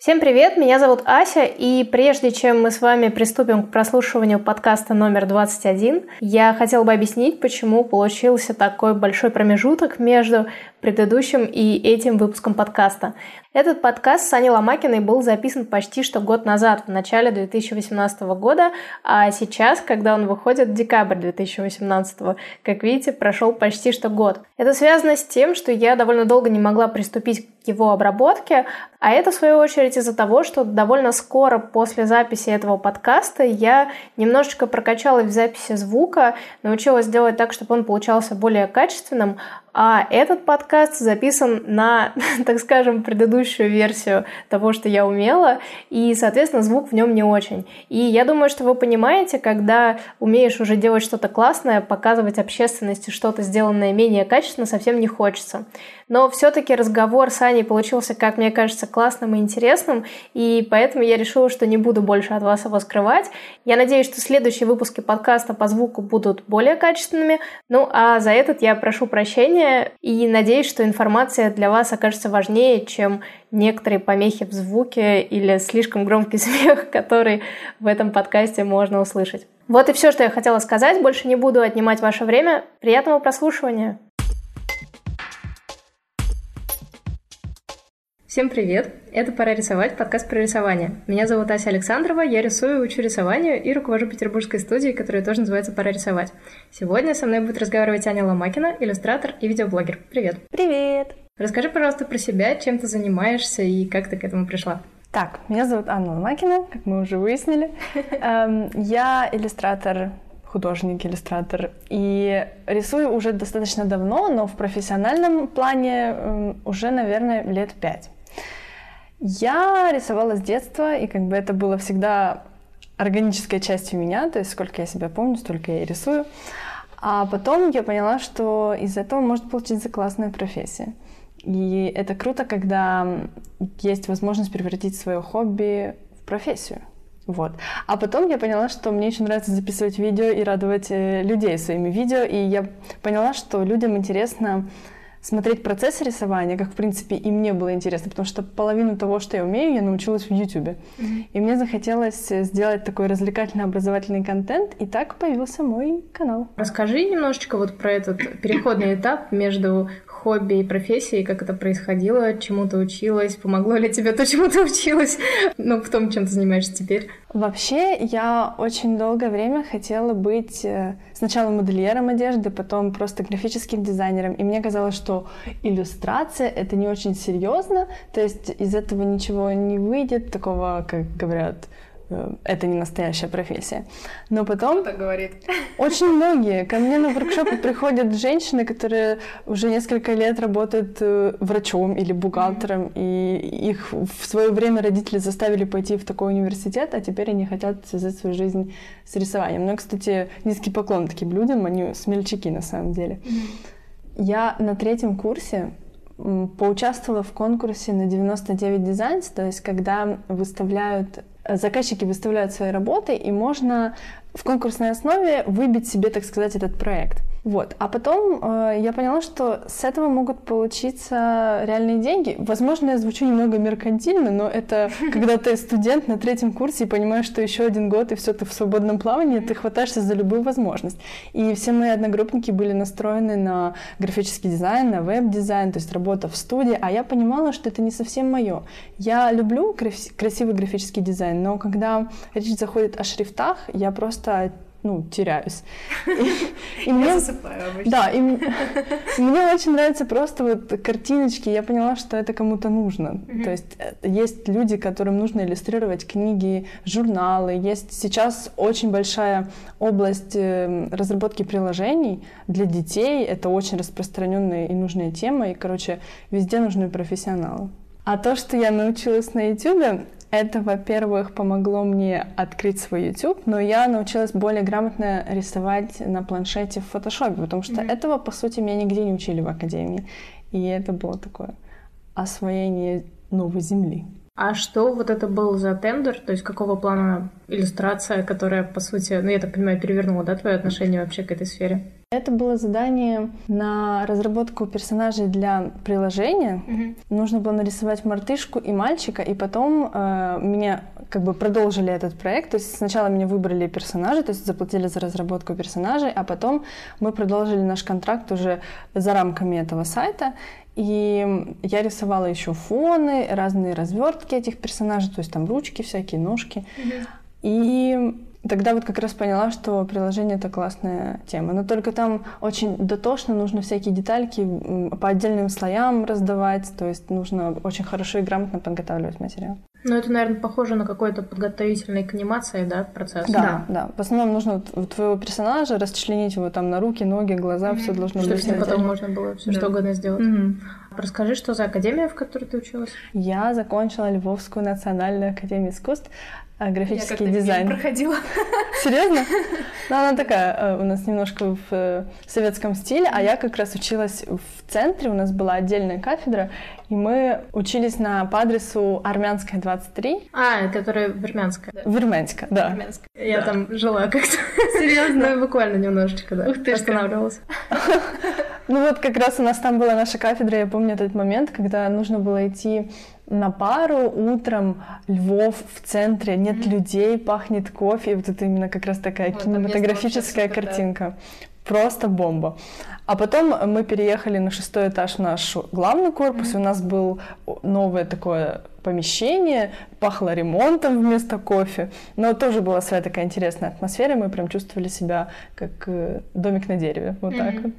Всем привет, меня зовут Ася, и прежде чем мы с вами приступим к прослушиванию подкаста номер 21, я хотела бы объяснить, почему получился такой большой промежуток между предыдущим и этим выпуском подкаста. Этот подкаст с Аней Ломакиной был записан почти что год назад, в начале 2018 года, а сейчас, когда он выходит, декабрь 2018, как видите, прошел почти что год. Это связано с тем, что я довольно долго не могла приступить к его обработке, а это, в свою очередь, из-за того, что довольно скоро после записи этого подкаста я немножечко прокачалась в записи звука, научилась делать так, чтобы он получался более качественным, а этот подкаст записан на, так скажем, предыдущую версию того, что я умела, и, соответственно, звук в нем не очень. И я думаю, что вы понимаете, когда умеешь уже делать что-то классное, показывать общественности что-то сделанное менее качественно, совсем не хочется. Но все-таки разговор с Аней получился, как мне кажется, классным и интересным, и поэтому я решила, что не буду больше от вас его скрывать. Я надеюсь, что следующие выпуски подкаста по звуку будут более качественными. Ну, а за этот я прошу прощения и надеюсь, что информация для вас окажется важнее, чем некоторые помехи в звуке или слишком громкий смех, который в этом подкасте можно услышать. Вот и все, что я хотела сказать. Больше не буду отнимать ваше время. Приятного прослушивания! Всем привет! Это «Пора рисовать» подкаст про рисование. Меня зовут Ася Александрова, я рисую, учу рисованию и руковожу петербургской студией, которая тоже называется «Пора рисовать». Сегодня со мной будет разговаривать Аня Ломакина, иллюстратор и видеоблогер. Привет! Привет! Расскажи, пожалуйста, про себя, чем ты занимаешься и как ты к этому пришла. Так, меня зовут Анна Ломакина, как мы уже выяснили. Эм, я иллюстратор художник, иллюстратор. И рисую уже достаточно давно, но в профессиональном плане эм, уже, наверное, лет пять. Я рисовала с детства, и как бы это было всегда органической частью меня, то есть сколько я себя помню, столько я и рисую. А потом я поняла, что из этого может получиться классная профессия. И это круто, когда есть возможность превратить свое хобби в профессию. Вот. А потом я поняла, что мне очень нравится записывать видео и радовать э, людей своими видео. И я поняла, что людям интересно смотреть процесс рисования, как, в принципе, и мне было интересно, потому что половину того, что я умею, я научилась в YouTube. Mm-hmm. И мне захотелось сделать такой развлекательно-образовательный контент, и так появился мой канал. Расскажи немножечко вот про этот переходный этап между хобби и профессией, как это происходило, чему ты училась, помогло ли тебе то, чему ты училась, ну, в том, чем ты занимаешься теперь? Вообще, я очень долгое время хотела быть э, сначала модельером одежды, потом просто графическим дизайнером, и мне казалось, что иллюстрация — это не очень серьезно, то есть из этого ничего не выйдет, такого, как говорят, это не настоящая профессия. Но потом... Кто говорит? Очень многие. Ко мне на воркшопы приходят женщины, которые уже несколько лет работают э, врачом или бухгалтером, и их в свое время родители заставили пойти в такой университет, а теперь они хотят связать свою жизнь с рисованием. Ну, кстати, низкий поклон таким людям, они смельчаки на самом деле. Я на третьем курсе поучаствовала в конкурсе на 99 дизайнс, то есть когда выставляют заказчики выставляют свои работы, и можно в конкурсной основе выбить себе, так сказать, этот проект. Вот. А потом э, я поняла, что с этого могут получиться реальные деньги. Возможно, я звучу немного меркантильно, но это когда ты студент на третьем курсе и понимаешь, что еще один год и все, ты в свободном плавании, ты хватаешься за любую возможность. И все мои одногруппники были настроены на графический дизайн, на веб-дизайн, то есть работа в студии, а я понимала, что это не совсем мое. Я люблю красивый графический дизайн, но когда речь заходит о шрифтах, я просто ну, теряюсь. И, и мне, я засыпаю обычно. Да, и, мне очень нравятся просто вот картиночки. Я поняла, что это кому-то нужно. Mm-hmm. То есть э, есть люди, которым нужно иллюстрировать книги, журналы. Есть сейчас очень большая область э, разработки приложений для детей. Это очень распространенная и нужная тема. И, короче, везде нужны профессионалы. А то, что я научилась на YouTube, это, во-первых, помогло мне открыть свой YouTube, но я научилась более грамотно рисовать на планшете в фотошопе, потому что mm-hmm. этого, по сути, меня нигде не учили в академии. И это было такое освоение новой земли. А что вот это был за тендер? То есть какого плана иллюстрация, которая, по сути, ну, я так понимаю, перевернула, да, твое отношение вообще к этой сфере? Это было задание на разработку персонажей для приложения. Мгм. Нужно было нарисовать мартышку и мальчика, и потом э, меня как бы продолжили этот проект. То есть сначала меня выбрали персонажи, то есть заплатили за разработку персонажей, а потом мы продолжили наш контракт уже за рамками этого сайта. И я рисовала еще фоны, разные развертки этих персонажей, то есть там ручки всякие, ножки. И тогда вот как раз поняла, что приложение это классная тема. Но только там очень дотошно, нужно всякие детальки по отдельным слоям раздавать, то есть нужно очень хорошо и грамотно подготавливать материал. Ну, это, наверное, похоже на какой-то подготовительный к анимации, да, процесс? Да, да. В основном нужно вот твоего персонажа расчленить его там на руки, ноги, глаза, все должно Чтобы быть с ним потом можно было все Да. что угодно сделать. Мгм. Расскажи, что за академия, в которой ты училась? Я закончила Львовскую национальную академию искусств, а, графический Я дизайн. проходила. Серьезно? Ну, она такая э, у нас немножко в э, советском стиле, а я как раз училась в центре, у нас была отдельная кафедра, и мы учились на по адресу Армянская, 23, А, которая Вермянская. да. Верменска, да. Вермянская. Я Да. там жила как-то. Серьезно? Ну, буквально немножечко, да. Ух ты. Останавливалась. Ну вот как раз у нас там была наша кафедра, я помню этот момент, когда нужно было идти на пару утром, Львов в центре, нет людей, пахнет кофе, и вот это именно как раз такая Вот, кинематографическая супер, да. картинка. Просто бомба. А потом мы переехали на шестой этаж в наш главный корпус, и у нас был новое такое помещение, пахло ремонтом вместо кофе, но тоже была своя такая интересная атмосфера, мы прям чувствовали себя как э, домик на дереве, вот так вот.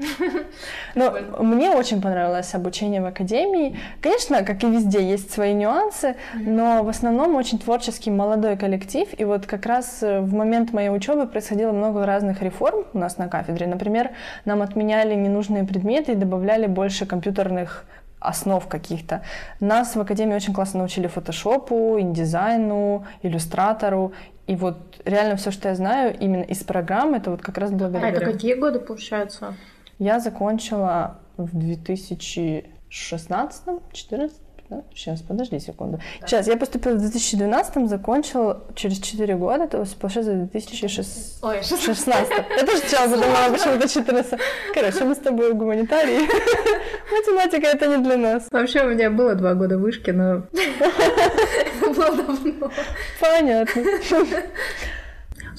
Но мне очень понравилось обучение в академии. Конечно, как и везде, есть свои нюансы, но в основном очень творческий молодой коллектив. И вот как раз э, в момент моей учебы происходило много разных реформ у нас на кафедре. Например, нам отменяли ненужные предметы и добавляли больше компьютерных основ каких-то. Нас в академии очень классно научили фотошопу, индизайну, иллюстратору. И вот реально все, что я знаю именно из программы, это вот как раз А благодаря. это какие годы, получается? Я закончила в 2016, 14, да? Сейчас, подожди секунду. Сейчас, я поступила в 2012, закончила через 4 года, то есть получается в 2016. Ой, Я тоже сначала подумала, почему-то 14. Короче, мы с тобой гуманитарии. Математика это не для нас. Вообще у меня было два года вышки, но это было давно. Понятно.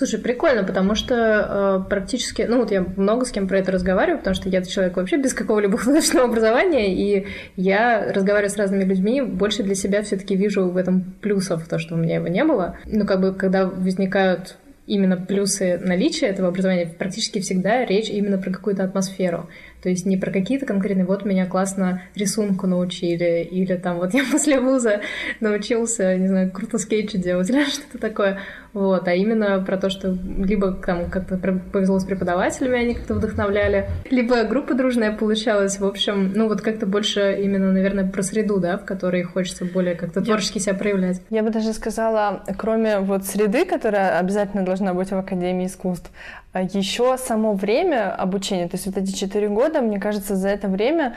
Слушай, прикольно, потому что э, практически, ну вот я много с кем про это разговариваю, потому что я человек вообще без какого-либо художественного образования, и я разговариваю с разными людьми, больше для себя все-таки вижу в этом плюсов, то, что у меня его не было. Ну, как бы, когда возникают именно плюсы наличия этого образования, практически всегда речь именно про какую-то атмосферу. То есть не про какие-то конкретные, вот меня классно рисунку научили, или там вот я после вуза научился, не знаю, круто скетчи делать, или что-то такое. Вот, а именно про то, что либо там как-то повезло с преподавателями, они как-то вдохновляли, либо группа дружная получалась. В общем, ну вот как-то больше именно, наверное, про среду, да, в которой хочется более как-то творчески себя проявлять. Я бы даже сказала, кроме вот среды, которая обязательно должна быть в Академии искусств, еще само время обучения, то есть вот эти четыре года, мне кажется, за это время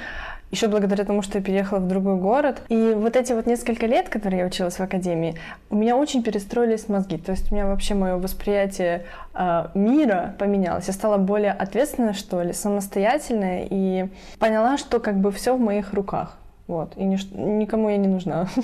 еще благодаря тому, что я переехала в другой город. И вот эти вот несколько лет, которые я училась в академии, у меня очень перестроились мозги. То есть у меня вообще мое восприятие э, мира поменялось. Я стала более ответственной, что ли, самостоятельной и поняла, что как бы все в моих руках. Вот. И ниш- никому я не нужна.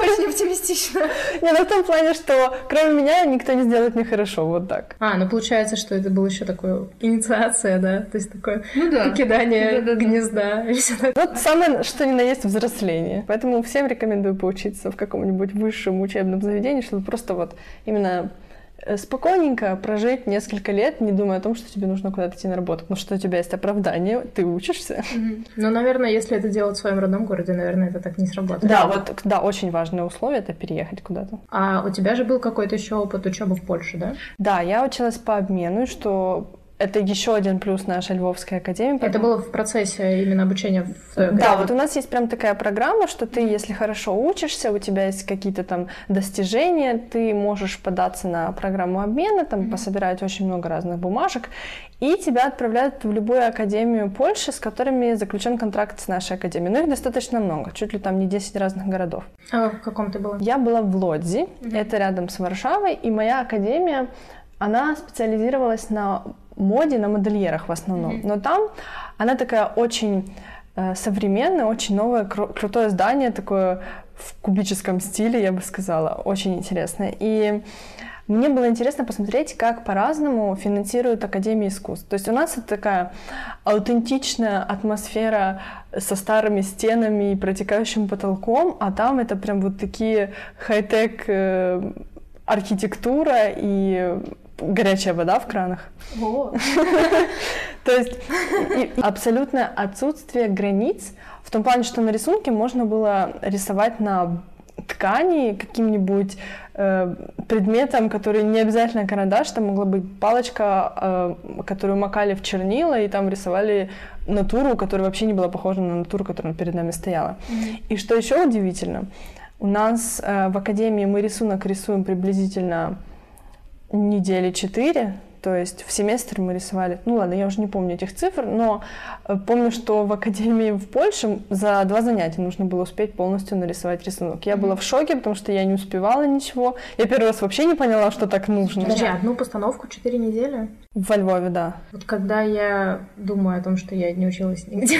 Очень оптимистично. Не, ну в том плане, что кроме меня никто не сделает мне хорошо, вот так. А, ну получается, что это было еще такое инициация, да, то есть такое Ну да. покидание Да-да-да. гнезда и все такое. Вот самое, что ни на есть взросление. Поэтому всем рекомендую поучиться в каком-нибудь высшем учебном заведении, чтобы просто вот именно спокойненько прожить несколько лет, не думая о том, что тебе нужно куда-то идти на работу. Потому что у тебя есть оправдание, ты учишься. Ну, наверное, если это делать в своем родном городе, наверное, это так не сработает. Да, вот, да, очень важное условие это переехать куда-то. А у тебя же был какой-то еще опыт учебы в Польше, да? Да, я училась по обмену, что это еще один плюс нашей Львовской академии. Это было в процессе именно обучения в той Да, вот у нас есть прям такая программа, что ты, если хорошо учишься, у тебя есть какие-то там достижения, ты можешь податься на программу обмена, там пособирать очень много разных бумажек, и тебя отправляют в любую академию Польши, с которыми заключен контракт с нашей академией. Но их достаточно много, чуть ли там не 10 разных городов. А в каком ты была? Я была в Лодзи, это рядом с Варшавой, и моя академия, она специализировалась на моде на модельерах в основном. Mm-hmm. Но там она такая очень э, современная, очень новое, кру- крутое здание, такое в кубическом стиле, я бы сказала, очень интересное. И мне было интересно посмотреть, как по-разному финансируют Академию искусств. То есть у нас это такая аутентичная атмосфера со старыми стенами и протекающим потолком, а там это прям вот такие хай-тек э, архитектура и горячая вода в кранах. То есть абсолютное отсутствие границ в том плане, что на рисунке можно было рисовать на ткани каким-нибудь э, предметом, который не обязательно карандаш, там могла быть палочка, э, которую макали в чернила и там рисовали натуру, которая вообще не была похожа на натуру, которая перед нами стояла. Mm-hmm. И что еще удивительно, у нас э, в академии мы рисунок рисуем приблизительно недели четыре, то есть в семестр мы рисовали, ну ладно, я уже не помню этих цифр, но э, помню, что в академии в Польше за два занятия нужно было успеть полностью нарисовать рисунок. Я была в шоке, потому что я не успевала ничего. Я первый раз вообще не поняла, что так нужно. Подожди, одну постановку четыре недели? Во Львове, да. Вот когда я думаю о том, что я не училась нигде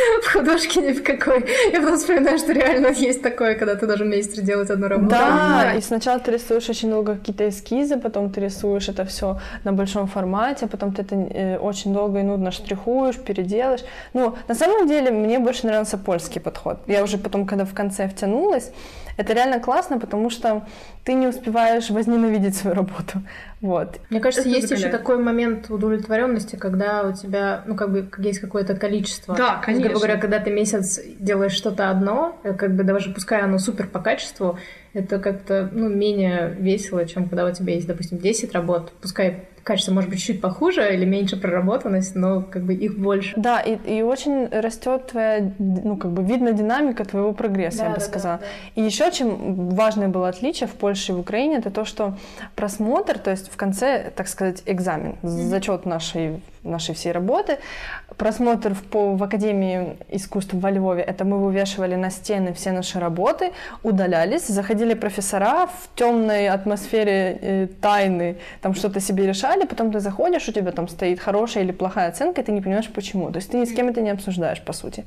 в художке ни в какой, я потом вспоминаю, что реально есть такое, когда ты должен месяц делать одну работу. Да, и сначала ты рисуешь очень долго какие-то эскизы, потом ты рисуешь это все на большом формате, потом ты это э, очень долго и нудно штрихуешь, переделаешь. Ну, на самом деле, мне больше нравился польский подход. Я уже потом, когда в конце втянулась, это реально классно, потому что ты не успеваешь возненавидеть свою работу. Вот. Мне кажется, это есть еще такой момент удовлетворенности, когда у тебя, ну, как бы, есть какое-то количество. Да, конечно. Грубо говоря, когда ты месяц делаешь что-то одно, э, как бы даже пускай оно супер по качеству, это как-то, ну, менее весело, чем когда у тебя есть, допустим, 10 работ, пускай качество может быть чуть похуже или меньше проработанность, но как бы их больше. Да, и, и очень растет твоя, ну как бы видно динамика твоего прогресса, да, я бы да, сказала. Да, да. И еще чем важное было отличие в Польше и в Украине, это то, что просмотр, то есть в конце, так сказать, экзамен, mm-hmm. зачет нашей нашей всей работы. Просмотр в, по, в Академии искусств во Львове, это мы вывешивали на стены все наши работы, удалялись, заходили профессора в темной атмосфере э, тайны, там что-то себе решали, потом ты заходишь, у тебя там стоит хорошая или плохая оценка, и ты не понимаешь почему. То есть ты ни с кем это не обсуждаешь, по сути.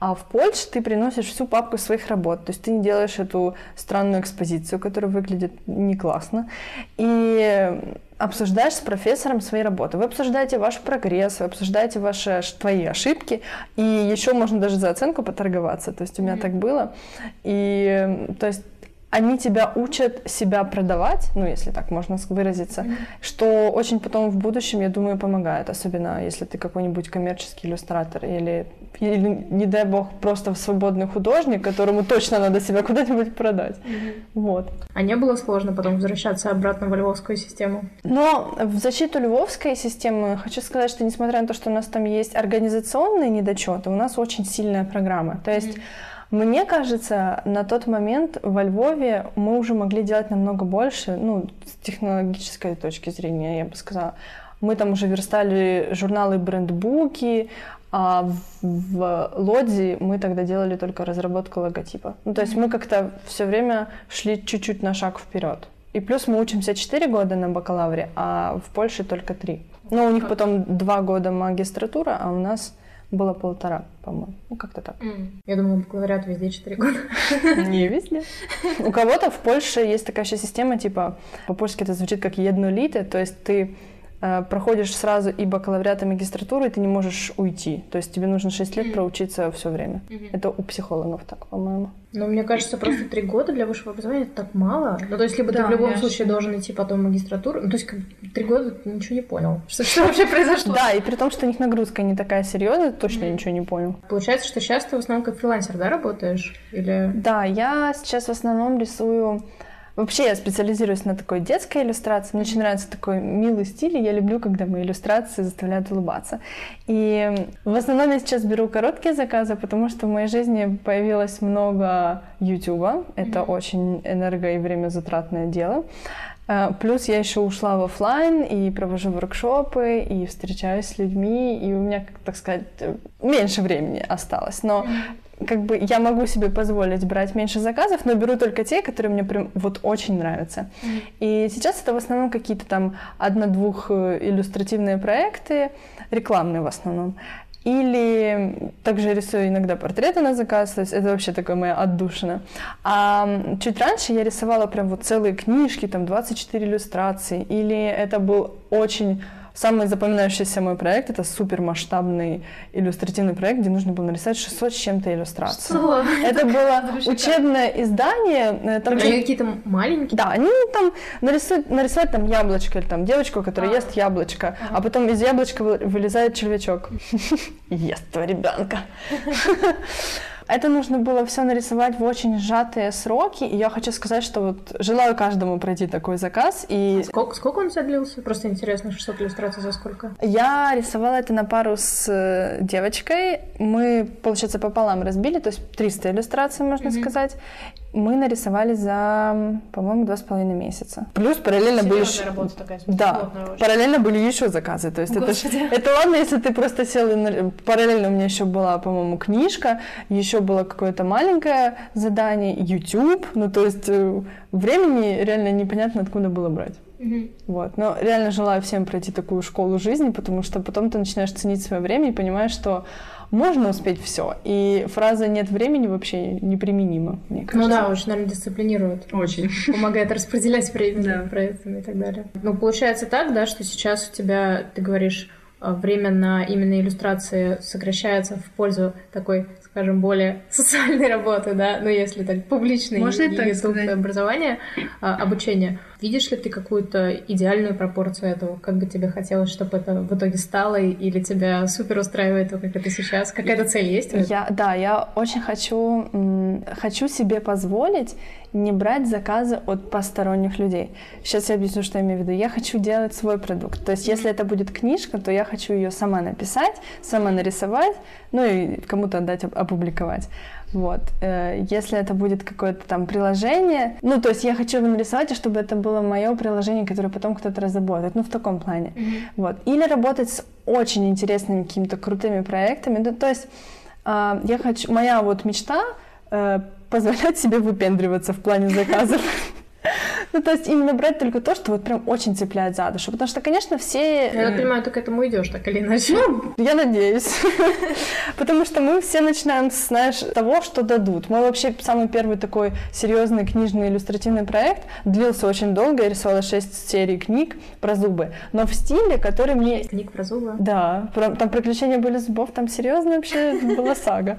А в Польше ты приносишь всю папку своих работ, то есть ты не делаешь эту странную экспозицию, которая выглядит не классно. И обсуждаешь с профессором свои работы. Вы обсуждаете ваш прогресс, вы обсуждаете ваши твои ошибки, и еще можно даже за оценку поторговаться. То есть у меня mm-hmm. так было. И то есть они тебя учат себя продавать, ну, если так можно выразиться, mm-hmm. что очень потом в будущем, я думаю, помогает, особенно если ты какой-нибудь коммерческий иллюстратор или, или не дай бог, просто свободный художник, которому точно надо себя куда-нибудь продать. Mm-hmm. Вот. А не было сложно потом возвращаться обратно в львовскую систему? Но в защиту львовской системы хочу сказать, что несмотря на то, что у нас там есть организационные недочеты, у нас очень сильная программа. То есть mm-hmm мне кажется, на тот момент во Львове мы уже могли делать намного больше, ну, с технологической точки зрения, я бы сказала. Мы там уже верстали журналы брендбуки, а в Лодзи мы тогда делали только разработку логотипа. Ну, то есть мы как-то все время шли чуть-чуть на шаг вперед. И плюс мы учимся 4 года на бакалавре, а в Польше только 3. Ну, у них потом 2 года магистратура, а у нас было полтора, по-моему. Ну, как-то так. Mm. Я думала, бакалавриат везде 4 года. Не везде. У кого-то в Польше есть такая еще система, типа, по-польски это звучит как еднолите, то есть ты проходишь сразу и бакалавриат, и магистратуру, и ты не можешь уйти. То есть тебе нужно 6 лет проучиться все время. Mm-hmm. Это у психологов так, по-моему. Но мне кажется, просто три года для высшего образования это так мало. Ну, то есть, либо да, ты в любом случае должен идти потом в магистратуру. Ну, то есть, три года ты ничего не понял. Что, что вообще произошло? Да, и при том, что у них нагрузка не такая серьезная, точно mm-hmm. ничего не понял. Получается, что сейчас ты в основном как фрилансер, да, работаешь? Или... Да, я сейчас в основном рисую Вообще я специализируюсь на такой детской иллюстрации. Мне очень нравится такой милый стиль, и я люблю, когда мои иллюстрации заставляют улыбаться. И в основном я сейчас беру короткие заказы, потому что в моей жизни появилось много YouTube. Это mm-hmm. очень энерго- и времязатратное дело. А, плюс я еще ушла в офлайн и провожу воркшопы, и встречаюсь с людьми, и у меня, так сказать, меньше времени осталось. Но как бы я могу себе позволить брать меньше заказов, но беру только те, которые мне прям вот очень нравятся. Mm-hmm. И сейчас это в основном какие-то там одно-двух э, иллюстративные проекты, рекламные в основном. Или также рисую иногда портреты на заказ, то есть это вообще такая моя отдушина. А чуть раньше я рисовала прям вот целые книжки, там 24 иллюстрации, или это был очень Самый запоминающийся мой проект — это супермасштабный иллюстративный проект, где нужно было нарисовать 600 с чем-то иллюстраций. Что? Это было учебное издание. Э, там они какие-то маленькие? Да, они там нарисуют, нарисовать там яблочко или там девочку, которая а. ест яблочко, а потом из яблочка вылезает червячок. Ест твоего ребенка. Это нужно было все нарисовать в очень сжатые сроки, и я хочу сказать, что вот желаю каждому пройти такой заказ. И... А сколько, сколько он длился? Просто интересно, 600 иллюстраций за сколько? Я рисовала это на пару с э, девочкой. Мы, получается, пополам разбили, то есть 300 иллюстраций, можно mm-hmm. сказать мы нарисовали за, по-моему, два с половиной месяца. Плюс параллельно были еще... работа такая, да, параллельно были еще заказы. То есть это, это ладно, если ты просто сел и параллельно у меня еще была, по-моему, книжка, еще было какое-то маленькое задание, YouTube, ну то есть э, времени реально непонятно откуда было брать. Mm-hmm. Вот. Но реально желаю всем пройти такую школу жизни, потому что потом ты начинаешь ценить свое время и понимаешь, что можно успеть все. И фраза «нет времени» вообще неприменима, мне кажется. Ну да, очень, наверное, дисциплинирует. Очень. Помогает распределять время да. проектами и так далее. Ну, получается так, да, что сейчас у тебя, ты говоришь, а, время на именно иллюстрации сокращается в пользу такой, скажем, более социальной работы, да, ну если так публичное Можно и образование, а, обучение. Видишь ли ты какую-то идеальную пропорцию этого? Как бы тебе хотелось, чтобы это в итоге стало? Или тебя супер устраивает то, как это сейчас? Какая-то цель есть? Я, да, я очень хочу, хочу себе позволить не брать заказы от посторонних людей. Сейчас я объясню, что я имею в виду. Я хочу делать свой продукт. То есть, если это будет книжка, то я хочу ее сама написать, сама нарисовать, ну и кому-то отдать, опубликовать. Вот. Э, если это будет какое-то там приложение, ну, то есть я хочу его нарисовать, и чтобы это было мое приложение, которое потом кто-то разработает, ну, в таком плане. Mm-hmm. Вот. Или работать с очень интересными какими-то крутыми проектами. Ну, то есть а, я хочу, моя вот мечта э, позволять себе выпендриваться в плане заказов. Ну, то есть именно брать только то, что вот прям очень цепляет за душу. Потому что, конечно, все... Я так понимаю, ты к этому идешь так или иначе. Ну, я надеюсь. Потому что мы все начинаем, знаешь, того, что дадут. Мой вообще самый первый такой серьезный книжный иллюстративный проект длился очень долго. Я рисовала шесть серий книг про зубы. Но в стиле, который мне... Книг про зубы? Да. Там приключения были зубов, там серьезно вообще была сага.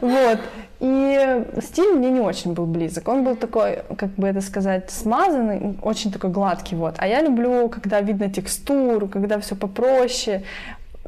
Вот. И стиль мне не очень был близок. Он был такой, как бы это сказать, смазанный, очень такой гладкий, вот. А я люблю, когда видно текстуру, когда все попроще.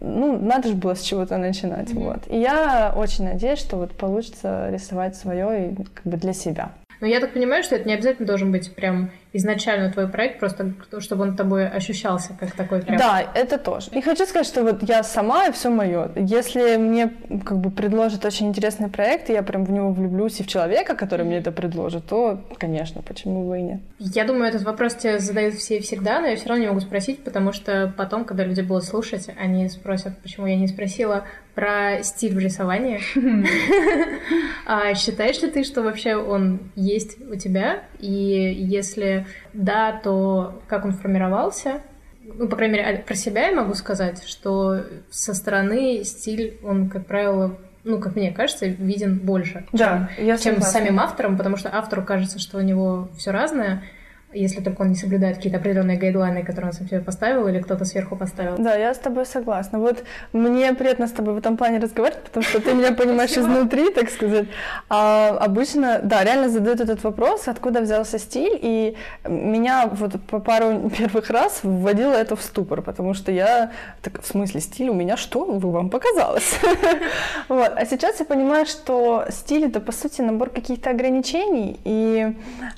Ну, надо же было с чего-то начинать, mm-hmm. вот. И я очень надеюсь, что вот получится рисовать свое и как бы для себя. Но я так понимаю, что это не обязательно должен быть прям изначально твой проект, просто чтобы он тобой ощущался как такой прям. Да, это тоже. И хочу сказать, что вот я сама и все мое. Если мне как бы предложат очень интересный проект, и я прям в него влюблюсь и в человека, который мне это предложит, то, конечно, почему бы и нет. Я думаю, этот вопрос тебе задают все и всегда, но я все равно не могу спросить, потому что потом, когда люди будут слушать, они спросят, почему я не спросила про стиль в рисовании. А считаешь ли ты, что вообще он есть у тебя? И если да, то как он формировался? Ну, по крайней мере, про себя я могу сказать, что со стороны стиль, он, как правило, ну, как мне кажется, виден больше, да, чем, я чем самим автором, потому что автору кажется, что у него все разное, если только он не соблюдает какие-то определенные гайдлайны, которые он сам себе поставил, или кто-то сверху поставил. Да, я с тобой согласна. Вот мне приятно с тобой в этом плане разговаривать, потому что ты меня понимаешь изнутри, так сказать. А обычно, да, реально задают этот вопрос, откуда взялся стиль, и меня вот по пару первых раз вводило это в ступор, потому что я, так, в смысле, стиль у меня что? Вы вам показалось. Вот. А сейчас я понимаю, что стиль это, по сути, набор каких-то ограничений, и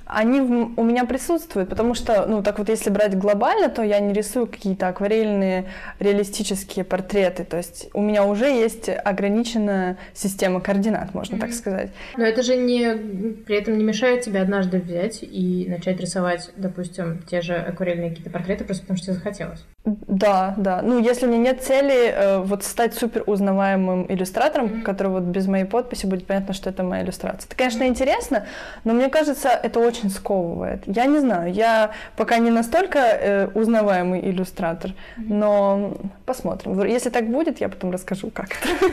они у меня присутствуют присутствует, потому что, ну, так вот, если брать глобально, то я не рисую какие-то акварельные реалистические портреты, то есть у меня уже есть ограниченная система координат, можно mm-hmm. так сказать. Но это же не, при этом не мешает тебе однажды взять и начать рисовать, допустим, те же акварельные какие-то портреты, просто потому что тебе захотелось. Да, да. Ну, если у меня нет цели э, вот стать супер узнаваемым иллюстратором, mm-hmm. который вот без моей подписи будет понятно, что это моя иллюстрация. Это, конечно, интересно, но мне кажется, это очень сковывает. Я не знаю, я пока не настолько э, узнаваемый иллюстратор, mm-hmm. но посмотрим. Если так будет, я потом расскажу, как это.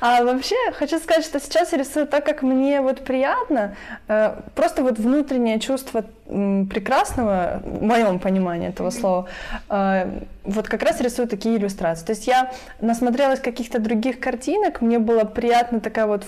А вообще, хочу сказать, что сейчас я рисую так, как мне вот приятно. Э, просто вот внутреннее чувство прекрасного, в моем понимании этого слова, э, вот как раз рисую такие иллюстрации. То есть я насмотрелась каких-то других картинок, мне была приятна такая вот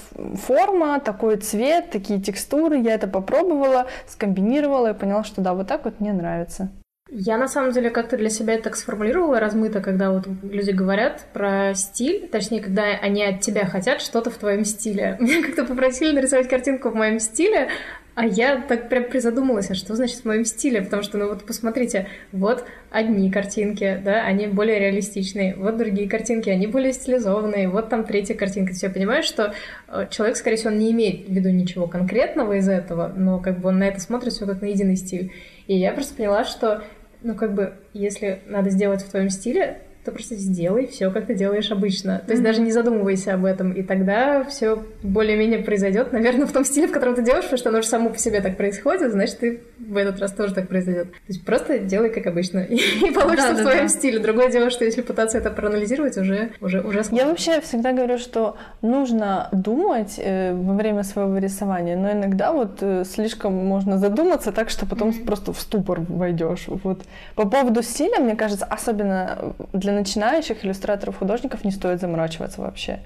форма, такой цвет, такие текстуры, я это попробовала, скомбинировала и поняла, что да, вот так вот мне нравится. Я на самом деле как-то для себя это так сформулировала размыто, когда вот люди говорят про стиль, точнее, когда они от тебя хотят что-то в твоем стиле. Меня как-то попросили нарисовать картинку в моем стиле, а я так прям призадумалась, а что значит в моем стиле? Потому что, ну вот посмотрите, вот одни картинки, да, они более реалистичные, вот другие картинки, они более стилизованные, вот там третья картинка. Все понимаешь, что э, человек, скорее всего, не имеет в виду ничего конкретного из этого, но как бы он на это смотрит все как на единый стиль. И я просто поняла, что, ну как бы, если надо сделать в твоем стиле, то просто сделай все, как ты делаешь обычно. То есть mm-hmm. даже не задумывайся об этом, и тогда все более-менее произойдет, наверное, в том стиле, в котором ты делаешь, потому что оно же само по себе так происходит, значит, ты в этот раз тоже так произойдет. То есть просто делай как обычно, и, и получится да, в твоем да. стиле. Другое дело, что если пытаться это проанализировать, уже, уже, уже сложно. Я вообще всегда говорю, что нужно думать э, во время своего рисования, но иногда вот э, слишком можно задуматься так, что потом mm-hmm. просто в ступор войдешь. Вот. По поводу стиля, мне кажется, особенно для для начинающих иллюстраторов, художников не стоит заморачиваться вообще.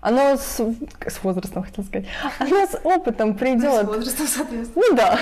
Оно с, с возрастом, хотел сказать, оно с опытом придет. С возрастом, соответственно. Ну да.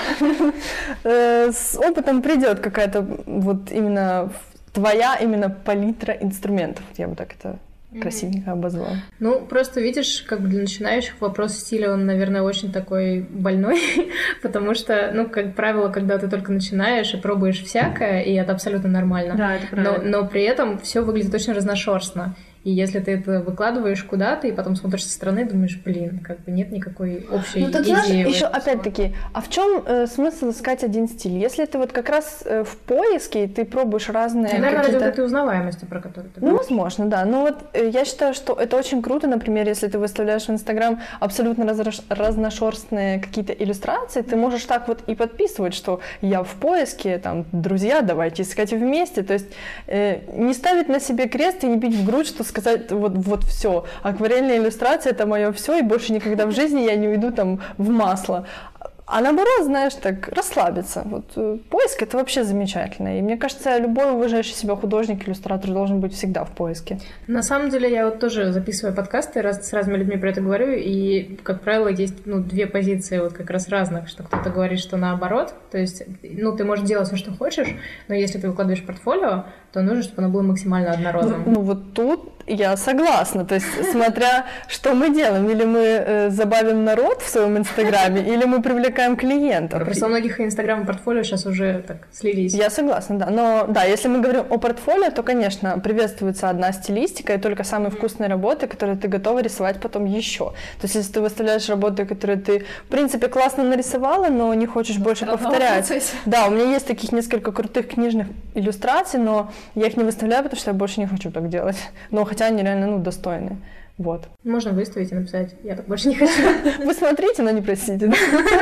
Э, с опытом придет какая-то вот именно твоя именно палитра инструментов. Я бы так это красивенько обозвал. Ну, просто видишь, как бы для начинающих вопрос стиля, он, наверное, очень такой больной, потому что, ну, как правило, когда ты только начинаешь и пробуешь всякое, и это абсолютно нормально. Да, это правда. Но, но при этом все выглядит очень разношерстно. И если ты это выкладываешь куда-то, и потом смотришь со стороны, думаешь, блин, как бы нет никакой общей ну, тут, идеи. Знаешь, еще опять-таки, а в чем э, смысл искать один стиль? Если ты вот как раз э, в поиске, и ты пробуешь разные... Наверное, ради вот этой узнаваемости, про которую ты Ну, возможно, да. Но вот э, я считаю, что это очень круто, например, если ты выставляешь в Инстаграм абсолютно раз- разношерстные какие-то иллюстрации, ты можешь так вот и подписывать, что я в поиске, там, друзья, давайте искать вместе. То есть э, не ставить на себе крест и не бить в грудь, что сказать вот, вот все. Акварельная иллюстрация это мое все, и больше никогда в жизни я не уйду там в масло. А наоборот, знаешь, так расслабиться. Вот э, поиск это вообще замечательно. И мне кажется, любой уважающий себя художник, иллюстратор должен быть всегда в поиске. На самом деле, я вот тоже записываю подкасты, раз, с разными людьми про это говорю, и, как правило, есть ну, две позиции вот как раз разных, что кто-то говорит, что наоборот, то есть, ну, ты можешь делать все, что хочешь, но если ты выкладываешь портфолио, то нужно, чтобы оно было максимально однородным. Ну, ну вот тут я согласна. То есть, смотря что мы делаем, или мы э, забавим народ в своем инстаграме, или мы привлекаем клиентов. Просто у многих инстаграм и портфолио сейчас уже так слились. Я согласна, да. Но да, если мы говорим о портфолио, то, конечно, приветствуется одна стилистика и только самые вкусные работы, которые ты готова рисовать потом еще. То есть, если ты выставляешь работы, которые ты, в принципе, классно нарисовала, но не хочешь но больше повторять. Да, у меня есть таких несколько крутых книжных иллюстраций, но я их не выставляю, потому что я больше не хочу так делать. Но хотя они реально, ну, достойны. Вот. Можно выставить и написать, я так больше не хочу. Вы смотрите, но не просите.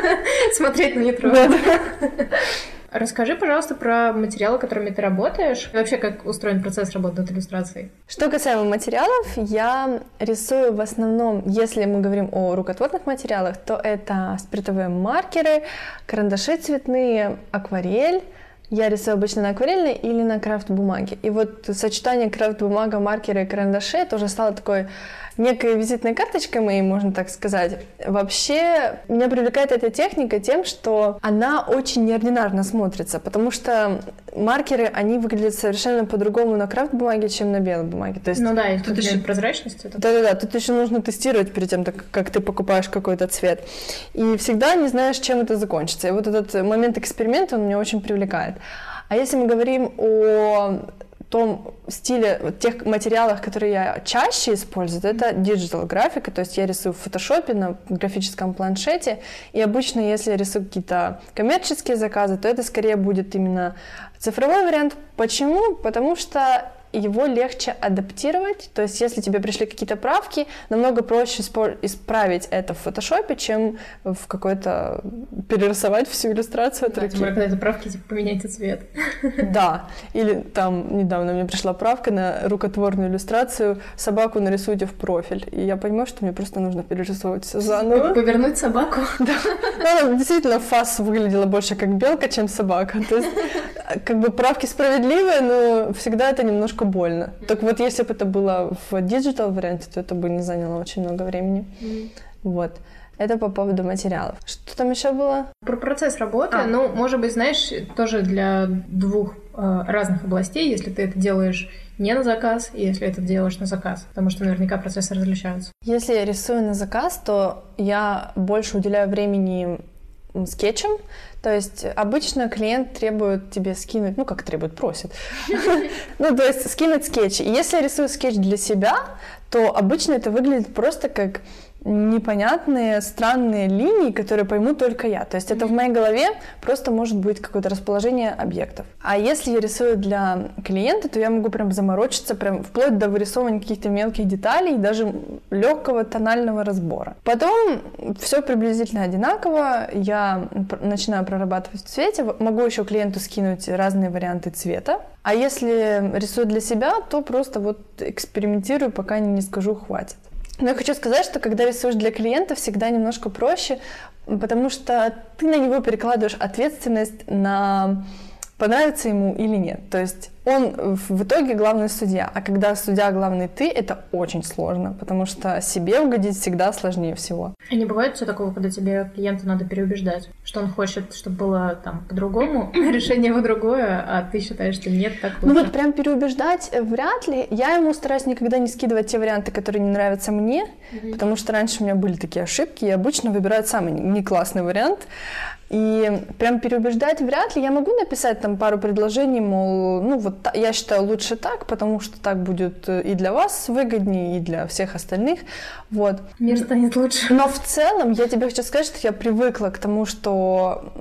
Смотреть, но не трогать. Расскажи, пожалуйста, про материалы, которыми ты работаешь. И вообще, как устроен процесс работы над иллюстрацией? Что касаемо материалов, я рисую в основном, если мы говорим о рукотворных материалах, то это спиртовые маркеры, карандаши цветные, акварель, я рисую обычно на акварельной или на крафт-бумаге. И вот сочетание крафт-бумага, маркера и карандашей это уже стало такой некой визитной карточкой моей, можно так сказать. Вообще, меня привлекает эта техника тем, что она очень неординарно смотрится, потому что маркеры, они выглядят совершенно по-другому на крафт-бумаге, чем на белой бумаге. То есть, ну да, и тут еще прозрачность. Да-да-да, тут еще нужно тестировать перед тем, как ты покупаешь какой-то цвет. И всегда не знаешь, чем это закончится. И вот этот момент эксперимента, он меня очень привлекает. А если мы говорим о том стиле, тех материалах, которые я чаще использую, это digital графика, то есть я рисую в фотошопе на графическом планшете, и обычно, если я рисую какие-то коммерческие заказы, то это скорее будет именно цифровой вариант. Почему? Потому что его легче адаптировать. То есть, если тебе пришли какие-то правки, намного проще исправить это в фотошопе, чем в какой-то перерисовать всю иллюстрацию от да, руки. когда это правки, типа, поменяйте цвет. Да. Или там недавно мне пришла правка на рукотворную иллюстрацию «Собаку нарисуйте в профиль». И я понимаю, что мне просто нужно перерисовывать все заново. Повернуть собаку? Да. Ну, она действительно фас выглядела больше как белка, чем собака. То есть, как бы правки справедливые, но всегда это немножко больно. Так вот, если бы это было в digital варианте, то это бы не заняло очень много времени. Mm. Вот. Это по поводу материалов. Что там еще было? Про процесс работы. А. Ну, может быть, знаешь, тоже для двух э, разных областей, если ты это делаешь не на заказ, и если это делаешь на заказ, потому что наверняка процессы различаются. Если я рисую на заказ, то я больше уделяю времени скетчам. То есть обычно клиент требует тебе скинуть, ну как требует, просит. Ну то есть скинуть скетч. Если я рисую скетч для себя, то обычно это выглядит просто как непонятные, странные линии, которые пойму только я. То есть это в моей голове просто может быть какое-то расположение объектов. А если я рисую для клиента, то я могу прям заморочиться, прям вплоть до вырисовывания каких-то мелких деталей, даже легкого тонального разбора. Потом все приблизительно одинаково, я начинаю прорабатывать в цвете, могу еще клиенту скинуть разные варианты цвета. А если рисую для себя, то просто вот экспериментирую, пока не скажу хватит. Но я хочу сказать, что когда рисуешь для клиента, всегда немножко проще, потому что ты на него перекладываешь ответственность на понравится ему или нет. То есть он в итоге главный судья, а когда судья главный ты, это очень сложно, потому что себе угодить всегда сложнее всего. А не бывает все такого, когда тебе клиента надо переубеждать, что он хочет, чтобы было там по-другому, решение его другое, а ты считаешь, что нет, так лучше? Ну вот прям переубеждать вряд ли. Я ему стараюсь никогда не скидывать те варианты, которые не нравятся мне, mm-hmm. потому что раньше у меня были такие ошибки, и обычно выбирают самый не классный вариант, и прям переубеждать вряд ли. Я могу написать там пару предложений, мол, ну вот я считаю лучше так, потому что так будет э, и для вас выгоднее, и для всех остальных. Вот. Мир станет лучше. Но в целом я тебе хочу сказать, что я привыкла к тому, что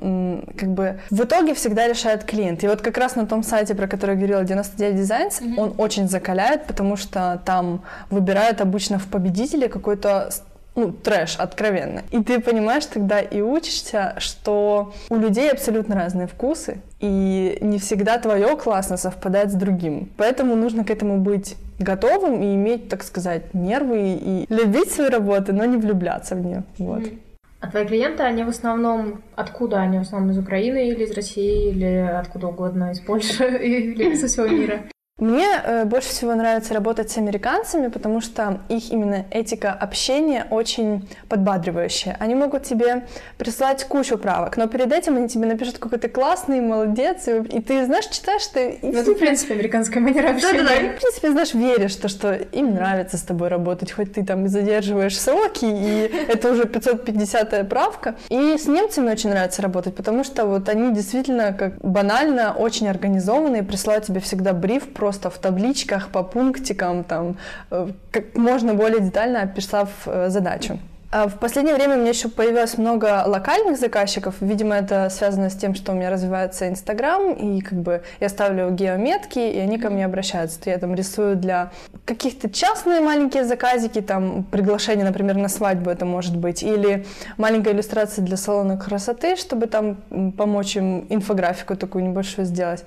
как бы в итоге всегда решает клиент. И вот как раз на том сайте, про который я говорила, 99 Designs, mm-hmm. он очень закаляет, потому что там выбирают обычно в победителе какой-то ну, трэш откровенно. И ты понимаешь тогда и учишься, что у людей абсолютно разные вкусы, и не всегда твое классно совпадает с другим. Поэтому нужно к этому быть готовым и иметь, так сказать, нервы и любить свою работу, но не влюбляться в нее. Вот. А твои клиенты, они в основном откуда? Они в основном из Украины или из России, или откуда угодно, из Польши или из всего мира? Мне э, больше всего нравится работать с американцами, потому что их именно этика общения очень подбадривающая. Они могут тебе прислать кучу правок, но перед этим они тебе напишут, какой ты классный, молодец, и, и ты, знаешь, читаешь, ты... Ну, это, в принципе, американская манера общения. Да-да-да, в принципе, знаешь, веришь, то, что им нравится с тобой работать, хоть ты там и задерживаешь сроки, и это уже 550-я правка. И с немцами очень нравится работать, потому что вот они действительно, как банально, очень организованные, присылают тебе всегда бриф про просто в табличках по пунктикам, там, э, как можно более детально описав э, задачу. А в последнее время у меня еще появилось много локальных заказчиков. Видимо, это связано с тем, что у меня развивается Инстаграм, и как бы я ставлю геометки, и они ко мне обращаются. То я там рисую для каких-то частные маленькие заказики, там приглашение, например, на свадьбу это может быть, или маленькая иллюстрация для салона красоты, чтобы там помочь им инфографику такую небольшую сделать.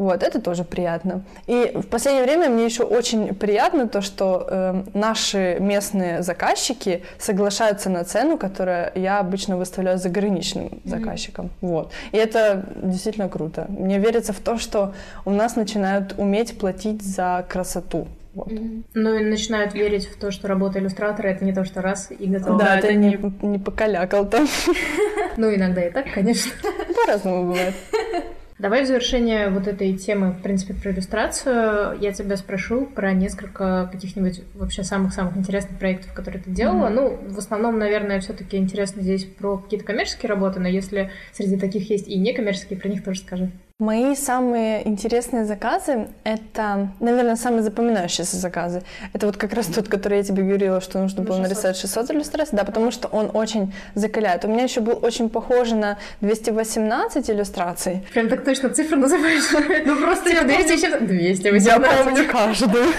Вот, это тоже приятно. И в последнее время мне еще очень приятно то, что э, наши местные заказчики соглашаются на цену, которую я обычно выставляю заграничным mm-hmm. заказчикам. Вот. И это действительно круто. Мне верится в то, что у нас начинают уметь платить за красоту. Вот. Mm-hmm. Ну и начинают верить в то, что работа иллюстратора это не то, что раз и готово. Да, это не, не покалякал там. Ну, иногда и так, конечно. По-разному бывает. Давай в завершение вот этой темы, в принципе, про иллюстрацию, я тебя спрошу про несколько каких-нибудь вообще самых-самых интересных проектов, которые ты делала. Mm-hmm. Ну, в основном, наверное, все-таки интересно здесь про какие-то коммерческие работы, но если среди таких есть и некоммерческие, про них тоже скажи. Мои самые интересные заказы — это, наверное, самые запоминающиеся заказы. Это вот как раз тот, который я тебе говорила, что нужно было 600. нарисовать 600 иллюстраций, да, потому что он очень закаляет. У меня еще был очень похожий на 218 иллюстраций. Прям так точно цифру называешь? Ну просто я 218. Я помню каждую.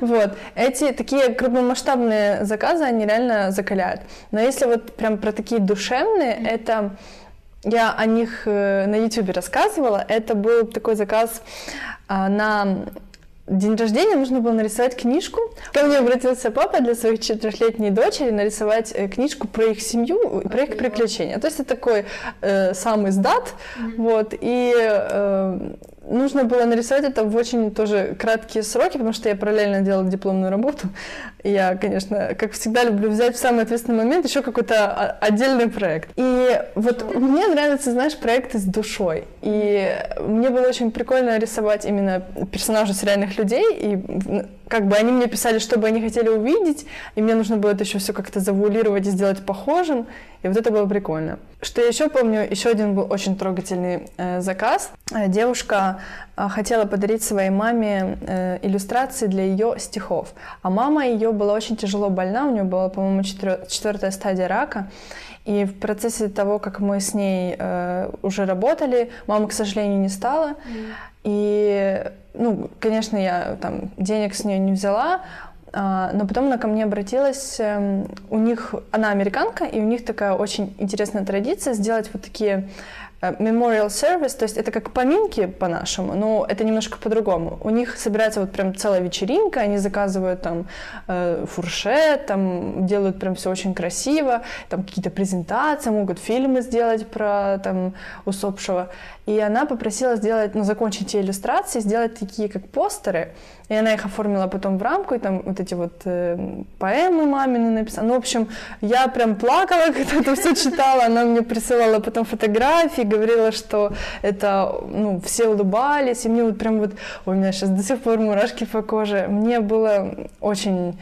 Вот. Эти такие крупномасштабные заказы, они реально закаляют. Но если вот прям про такие душевные, это я о них э, на YouTube рассказывала. Это был такой заказ а, на день рождения нужно было нарисовать книжку. Ко мне обратился папа для своих четырехлетней дочери нарисовать э, книжку про их семью, про их приключения. То есть это такой э, сам издат, mm-hmm. вот, и э, нужно было нарисовать это в очень тоже краткие сроки, потому что я параллельно делала дипломную работу. Я, конечно, как всегда, люблю взять в самый ответственный момент еще какой-то отдельный проект. И вот мне нравятся, знаешь, проекты с душой. И мне было очень прикольно рисовать именно персонажей с реальных людей. И как бы они мне писали, что бы они хотели увидеть, и мне нужно было это еще все как-то завуалировать и сделать похожим. И вот это было прикольно. Что я еще помню, еще один был очень трогательный э, заказ. Э, девушка э, хотела подарить своей маме э, иллюстрации для ее стихов. А мама ее была очень тяжело больна, у нее была, по-моему, четвертая стадия рака. И в процессе того, как мы с ней э, уже работали, мама, к сожалению, не стала. Mm. И, ну, конечно, я там денег с нее не взяла, а, но потом она ко мне обратилась, эм, у них, она американка, и у них такая очень интересная традиция сделать вот такие memorial service, то есть это как поминки по-нашему, но это немножко по-другому. У них собирается вот прям целая вечеринка, они заказывают там э, фуршет, там делают прям все очень красиво, там какие-то презентации, могут фильмы сделать про там усопшего. И она попросила сделать, ну, закончить те иллюстрации, сделать такие как постеры, и она их оформила потом в рамку, и там вот эти вот э, поэмы мамины написала. Ну, в общем, я прям плакала, когда это все читала. Она мне присылала потом фотографии, говорила, что это, ну, все улыбались. И мне вот прям вот, у меня сейчас до сих пор мурашки по коже. Мне было очень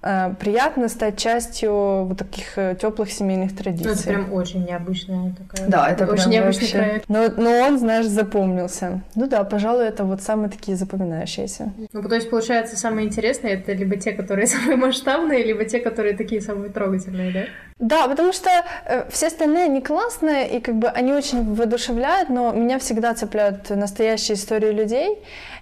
приятно стать частью вот таких э, теплых семейных традиций. Ну, это прям очень необычная такая. Да, это очень необычный вообще. проект. Но, но он, знаешь, запомнился. Ну да, пожалуй, это вот самые такие запоминающиеся. Ну, то есть, получается, самые интересные это либо те, которые самые масштабные, либо те, которые такие самые трогательные, да? Да, потому что э, все остальные они классные, и как бы они очень воодушевляют, но меня всегда цепляют настоящие истории людей.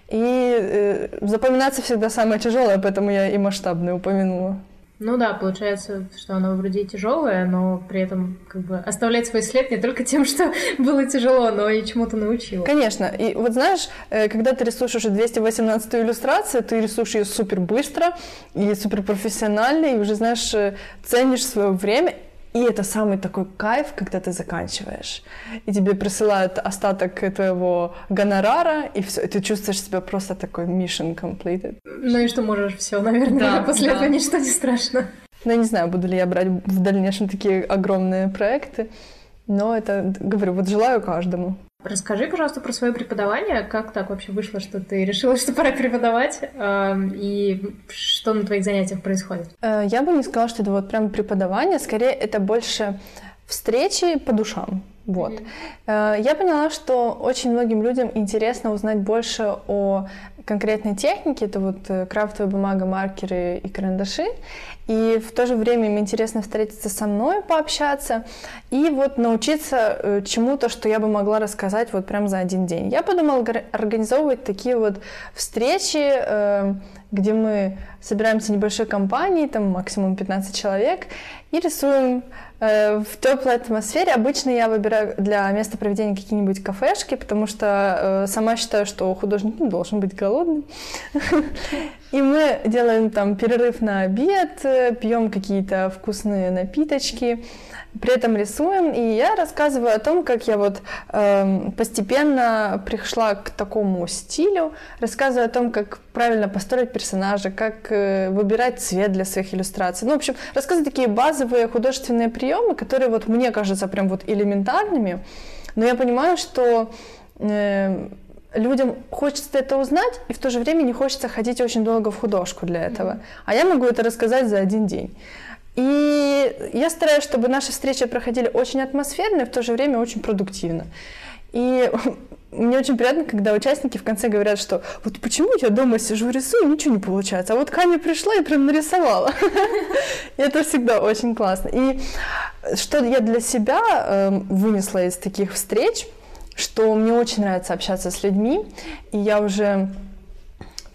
И э, запоминаться всегда самое тяжелое, поэтому я и масштабное упомянула. Ну да, получается, что оно вроде и тяжелое, но при этом как бы оставлять свой след не только тем, что было тяжело, но и чему-то научило. Конечно. И вот знаешь, э, когда ты рисуешь уже 218 иллюстрацию, ты рисуешь ее супер быстро и супер профессионально, и уже, знаешь, э, ценишь свое время, и это самый такой кайф, когда ты заканчиваешь. И тебе присылают остаток твоего гонорара, и все, и ты чувствуешь себя просто такой mission completed. Ну и что можешь все, наверное, да, после да. этого ничто не страшно. Ну, я не знаю, буду ли я брать в дальнейшем такие огромные проекты, но это, говорю, вот желаю каждому. Расскажи, пожалуйста, про свое преподавание. Как так вообще вышло, что ты решила, что пора преподавать? Эм, и что на твоих занятиях происходит? Э, я бы не сказала, что это вот прям преподавание. Скорее, это больше встречи по душам. Вот. Mm-hmm. Я поняла, что очень многим людям интересно узнать больше о конкретной технике. Это вот э, крафтовая бумага, маркеры и карандаши. И в то же время им интересно встретиться со мной, пообщаться и вот научиться э, чему-то, что я бы могла рассказать вот прям за один день. Я подумала организовывать такие вот встречи, где мы собираемся небольшой компанией, там максимум 15 человек, и рисуем Э, в теплой атмосфере обычно я выбираю для места проведения какие-нибудь кафешки, потому что э, сама считаю, что художник не должен быть голодным. И мы делаем там перерыв на обед, э, пьем какие-то вкусные напиточки, при этом рисуем, и я рассказываю о том, как я вот э, постепенно пришла к такому стилю, рассказываю о том, как правильно построить персонажа, как э, выбирать цвет для своих иллюстраций. Ну, в общем, рассказываю такие базовые художественные приемы, которые вот мне кажутся прям вот элементарными, но я понимаю, что э, людям хочется это узнать, и в то же время не хочется ходить очень долго в художку для этого. А я могу это рассказать за один день. И я стараюсь, чтобы наши встречи проходили очень атмосферно и в то же время очень продуктивно. И мне очень приятно, когда участники в конце говорят, что вот почему я дома сижу, рисую, ничего не получается, а вот Каня пришла и прям нарисовала. Это всегда очень классно. И что я для себя эм, вынесла из таких встреч, что мне очень нравится общаться с людьми, и я уже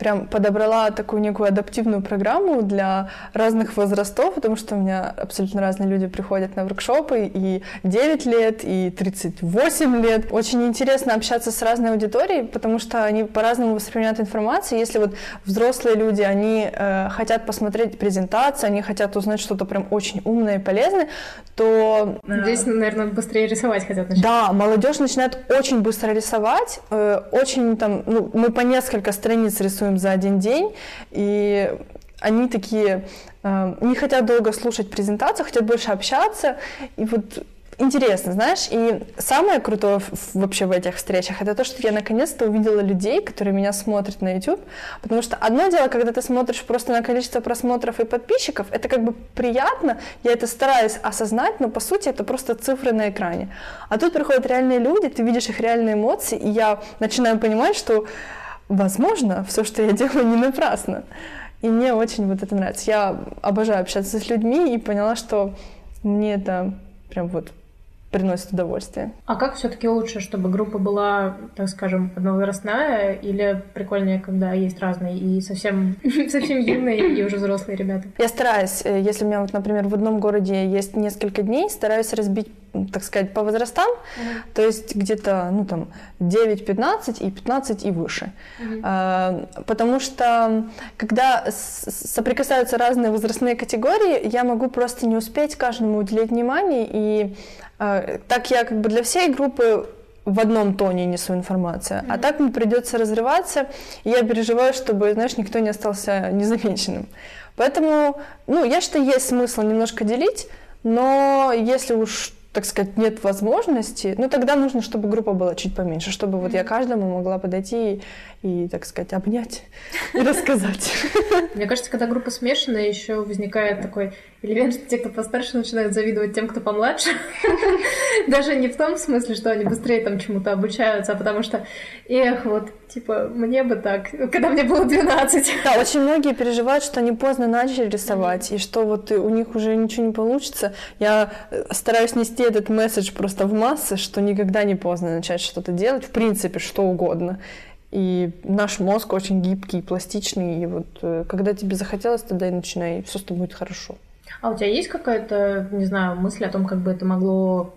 прям подобрала такую некую адаптивную программу для разных возрастов, потому что у меня абсолютно разные люди приходят на воркшопы, и 9 лет, и 38 лет. Очень интересно общаться с разной аудиторией, потому что они по-разному воспринимают информацию. Если вот взрослые люди, они э, хотят посмотреть презентацию, они хотят узнать что-то прям очень умное и полезное, то... Здесь, наверное, быстрее рисовать хотят начать. Да, молодежь начинает очень быстро рисовать, э, очень там, ну, мы по несколько страниц рисуем делаем за один день, и они такие э, не хотят долго слушать презентацию, хотят больше общаться, и вот интересно, знаешь, и самое крутое вообще в этих встречах это то, что я наконец-то увидела людей, которые меня смотрят на YouTube, потому что одно дело, когда ты смотришь просто на количество просмотров и подписчиков, это как бы приятно, я это стараюсь осознать, но по сути это просто цифры на экране. А тут приходят реальные люди, ты видишь их реальные эмоции, и я начинаю понимать, что возможно, все, что я делаю, не напрасно. И мне очень вот это нравится. Я обожаю общаться с людьми и поняла, что мне это прям вот приносит удовольствие. А как все-таки лучше, чтобы группа была, так скажем, одновозрастная, или прикольнее, когда есть разные и совсем, совсем юные и уже взрослые ребята? Я стараюсь, э, если у меня, вот, например, в одном городе есть несколько дней, стараюсь разбить так сказать, по возрастам, mm-hmm. то есть где-то, ну, там, 9-15 и 15 и выше. Mm-hmm. А, потому что, когда соприкасаются разные возрастные категории, я могу просто не успеть каждому уделить внимание, и а, так я как бы для всей группы в одном тоне несу информацию, mm-hmm. а так мне придется разрываться, и я переживаю, чтобы, знаешь, никто не остался незамеченным. Поэтому, ну, я считаю, есть смысл немножко делить, но если уж так сказать, нет возможности, ну тогда нужно, чтобы группа была чуть поменьше, чтобы вот я каждому могла подойти и, так сказать, обнять и рассказать. Мне кажется, когда группа смешанная, еще возникает такой элемент, что те, кто постарше, начинают завидовать тем, кто помладше. Даже не в том смысле, что они быстрее там чему-то обучаются, а потому что, эх, вот, типа, мне бы так, когда мне было 12. Да, очень многие переживают, что они поздно начали рисовать, и что вот у них уже ничего не получится. Я стараюсь нести этот месседж просто в массы, что никогда не поздно начать что-то делать, в принципе, что угодно. И наш мозг очень гибкий, пластичный. И вот э, когда тебе захотелось, тогда и начинай, и все с тобой будет хорошо. А у тебя есть какая-то, не знаю, мысль о том, как бы это могло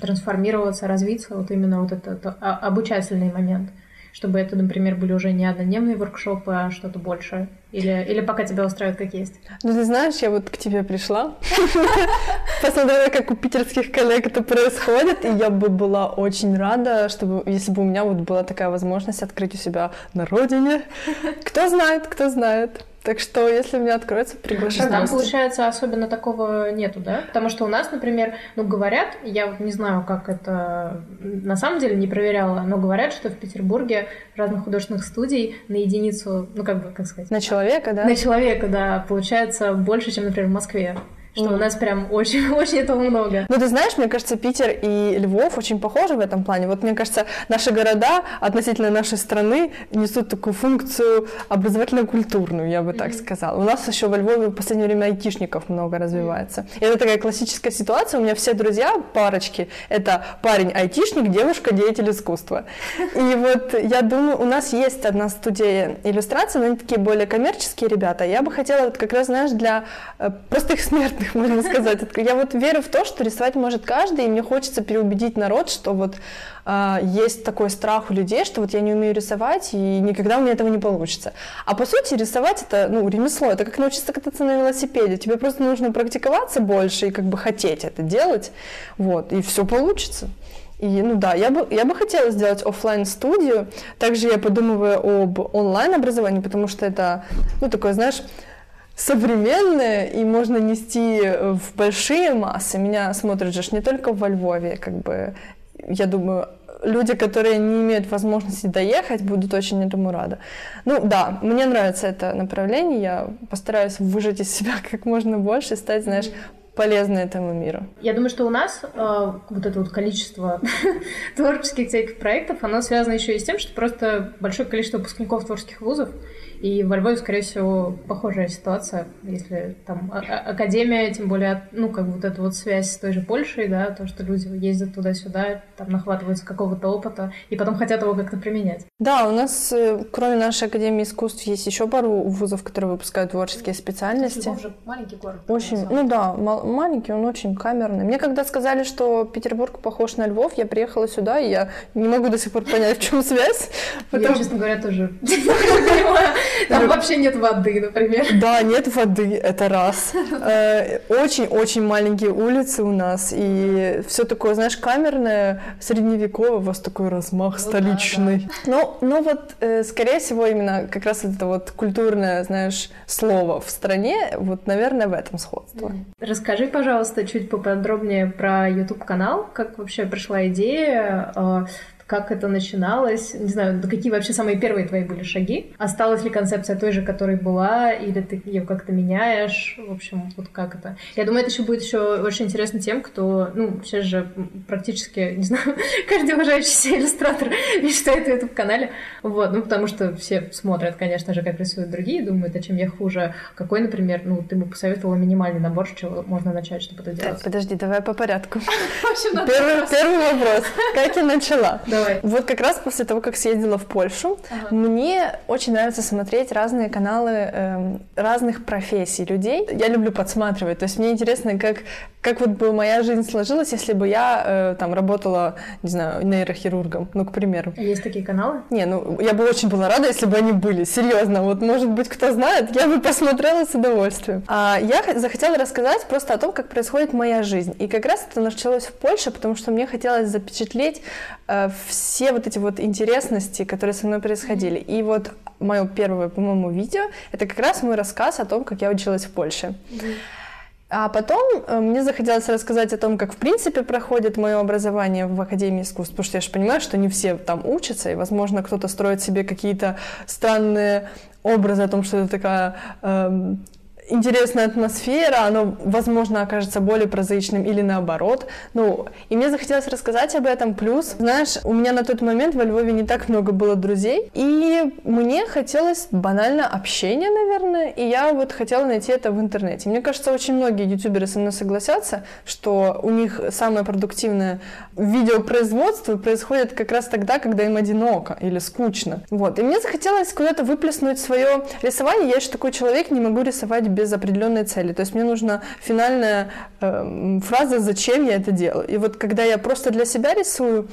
трансформироваться, развиться, вот именно вот этот обучательный момент? Чтобы это, например, были уже не однодневные воркшопы, а что-то большее? Или, или пока тебя устраивает как есть? Ну, ты знаешь, я вот к тебе пришла, посмотрела, как у питерских коллег это происходит, и я бы была очень рада, чтобы, если бы у меня вот была такая возможность открыть у себя на родине. Кто знает, кто знает. Так что, если меня откроется, приглашаю. Там, получается, особенно такого нету, да? Потому что у нас, например, ну, говорят, я вот не знаю, как это на самом деле не проверяла, но говорят, что в Петербурге разных художественных студий на единицу, ну, как бы, как сказать? На человека, да? На человека, да, получается больше, чем, например, в Москве что mm. у нас прям очень-очень этого много. Ну, ты знаешь, мне кажется, Питер и Львов очень похожи в этом плане. Вот, мне кажется, наши города относительно нашей страны несут такую функцию образовательно-культурную, я бы mm-hmm. так сказала. У нас еще во Львове в последнее время айтишников много развивается. Mm-hmm. И это такая классическая ситуация. У меня все друзья, парочки, это парень-айтишник, девушка, деятель искусства. И вот я думаю, у нас есть одна студия иллюстрации, но они такие более коммерческие ребята. Я бы хотела вот как раз, знаешь, для э, простых смертных можно сказать. Я вот верю в то, что рисовать может каждый, и мне хочется переубедить народ, что вот э, есть такой страх у людей, что вот я не умею рисовать, и никогда у меня этого не получится. А по сути рисовать это, ну, ремесло, это как научиться кататься на велосипеде. Тебе просто нужно практиковаться больше и как бы хотеть это делать, вот, и все получится. И, ну да, я бы, я бы хотела сделать офлайн студию Также я подумываю об онлайн образовании, потому что это, ну, такое, знаешь, современное и можно нести в большие массы. Меня смотрят же не только во Львове, как бы, я думаю, люди, которые не имеют возможности доехать, будут очень этому рады. Ну да, мне нравится это направление, я постараюсь выжать из себя как можно больше, стать, знаешь, полезны этому миру. Я думаю, что у нас э, вот это вот количество творческих всяких проектов, оно связано еще и с тем, что просто большое количество выпускников творческих вузов, и во Львове, скорее всего, похожая ситуация, если там а, а, академия, тем более, ну, как бы вот эта вот связь с той же Польшей, да, то, что люди ездят туда-сюда, там нахватываются какого-то опыта, и потом хотят его как-то применять. Да, у нас, э, кроме нашей Академии искусств, есть еще пару вузов, которые выпускают творческие специальности. Львов же маленький город. Очень, ну да, маленький, он очень камерный. Мне когда сказали, что Петербург похож на Львов, я приехала сюда, и я не могу до сих пор понять, в чем связь. Я, честно говоря, тоже понимаю. Там вообще нет воды, например. Да, нет воды, это раз. Э, очень-очень маленькие улицы у нас, и все такое, знаешь, камерное, средневековое, у вас такой размах ну столичный. Но, но вот, э, скорее всего, именно как раз это вот культурное, знаешь, слово в стране, вот, наверное, в этом сходство. Расскажи, пожалуйста, чуть поподробнее про YouTube-канал, как вообще пришла идея, э, как это начиналось, не знаю, какие вообще самые первые твои были шаги, осталась ли концепция той же, которой была, или ты ее как-то меняешь, в общем, вот как это. Я думаю, это еще будет еще очень интересно тем, кто, ну, сейчас же практически, не знаю, каждый уважающийся иллюстратор мечтает о YouTube-канале, вот, ну, потому что все смотрят, конечно же, как рисуют другие, думают, а чем я хуже. Какой, например, ну, ты бы посоветовала минимальный набор, с чего можно начать, чтобы это делать? Подожди, давай по порядку. Первый, первый вопрос. Как я начала? Давай. Вот как раз после того, как съездила в Польшу, ага. мне очень нравится смотреть разные каналы э, разных профессий людей. Я люблю подсматривать. То есть мне интересно, как, как вот бы моя жизнь сложилась, если бы я э, там работала, не знаю, нейрохирургом, ну, к примеру. Есть такие каналы? Не, ну, я бы очень была рада, если бы они были. Серьезно, вот, может быть, кто знает, я бы посмотрела с удовольствием. А я захотела рассказать просто о том, как происходит моя жизнь. И как раз это началось в Польше, потому что мне хотелось запечатлеть э, все вот эти вот интересности, которые со мной происходили. И вот мое первое, по-моему, видео, это как раз мой рассказ о том, как я училась в Польше. А потом э, мне захотелось рассказать о том, как в принципе проходит мое образование в Академии искусств, потому что я же понимаю, что не все там учатся, и, возможно, кто-то строит себе какие-то странные образы о том, что это такая эм, интересная атмосфера, оно, возможно, окажется более прозаичным или наоборот. Ну, и мне захотелось рассказать об этом. Плюс, знаешь, у меня на тот момент во Львове не так много было друзей, и мне хотелось банально общения, наверное, и я вот хотела найти это в интернете. Мне кажется, очень многие ютуберы со мной согласятся, что у них самое продуктивное видеопроизводство происходит как раз тогда, когда им одиноко или скучно. Вот. И мне захотелось куда-то выплеснуть свое рисование. Я еще такой человек, не могу рисовать без определенной цели. То есть мне нужна финальная э, фраза, зачем я это делаю. И вот когда я просто для себя рисую,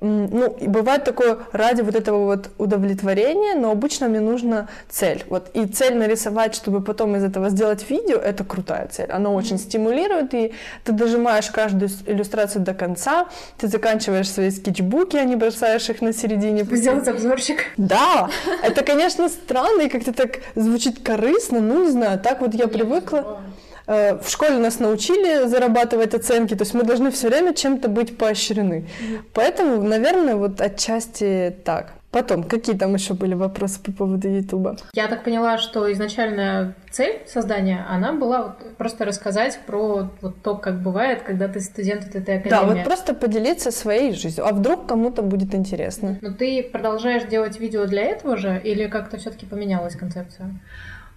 ну, бывает такое ради вот этого вот удовлетворения, но обычно мне нужна цель. Вот и цель нарисовать, чтобы потом из этого сделать видео, это крутая цель. Она очень стимулирует, и ты дожимаешь каждую иллюстрацию до конца, ты заканчиваешь свои скетчбуки, а не бросаешь их на середине. Сделать обзорчик. Да, это, конечно, странно и как-то так звучит корыстно, ну, не знаю, так вот я привыкла. Э, в школе нас научили зарабатывать оценки, то есть мы должны все время чем-то быть поощрены. Mm-hmm. Поэтому, наверное, вот отчасти так. Потом, какие там еще были вопросы по поводу Ютуба? Я так поняла, что изначальная цель создания, она была вот просто рассказать про вот то, как бывает, когда ты студент этой академии. Да, вот просто поделиться своей жизнью. А вдруг кому-то будет интересно? Но ты продолжаешь делать видео для этого же, или как-то все-таки поменялась концепция?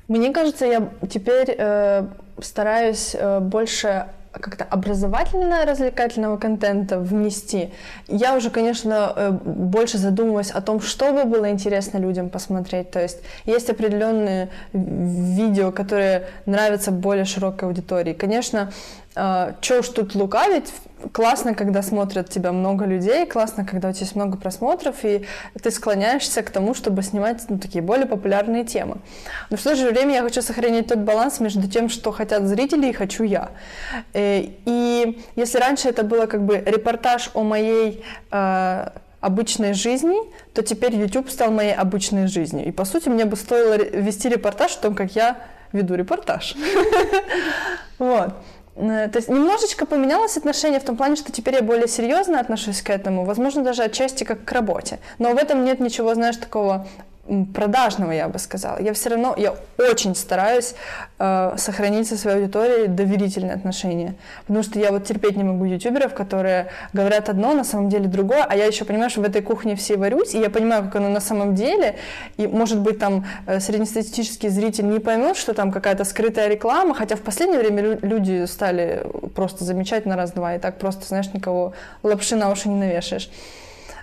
Мне кажется, я теперь э, стараюсь э, больше как-то образовательно-развлекательного контента внести, я уже, конечно, э, больше задумываюсь о том, что бы было интересно людям посмотреть. То есть есть определенные видео, которые нравятся более широкой аудитории. Конечно, э, что уж тут лукавить, классно, когда смотрят тебя много людей, классно, когда у тебя есть много просмотров, и ты склоняешься к тому, чтобы снимать ну, такие более популярные темы. Но в то же время я хочу сохранить тот баланс между тем, что хотят зрители и хочу я. Э, и если раньше это было как бы репортаж о моей э, обычной жизни, то теперь YouTube стал моей обычной жизнью. И по сути мне бы стоило вести репортаж о том, как я веду репортаж. Вот. Э, то есть немножечко поменялось отношение в том плане, что теперь я более серьезно отношусь к этому, возможно, даже отчасти как к работе. Но в этом нет ничего, знаешь, такого продажного, я бы сказала. Я все равно, я очень стараюсь э, сохранить со своей аудиторией доверительные отношения. Потому что я вот терпеть не могу ютуберов, которые говорят одно, на самом деле другое, а я еще понимаю, что в этой кухне все варюсь, и я понимаю, как оно на самом деле, и, может быть, там э, среднестатистический зритель не поймет, что там какая-то скрытая реклама, хотя в последнее время люди стали просто замечать на раз-два, и так просто, знаешь, никого лапши на уши не навешаешь.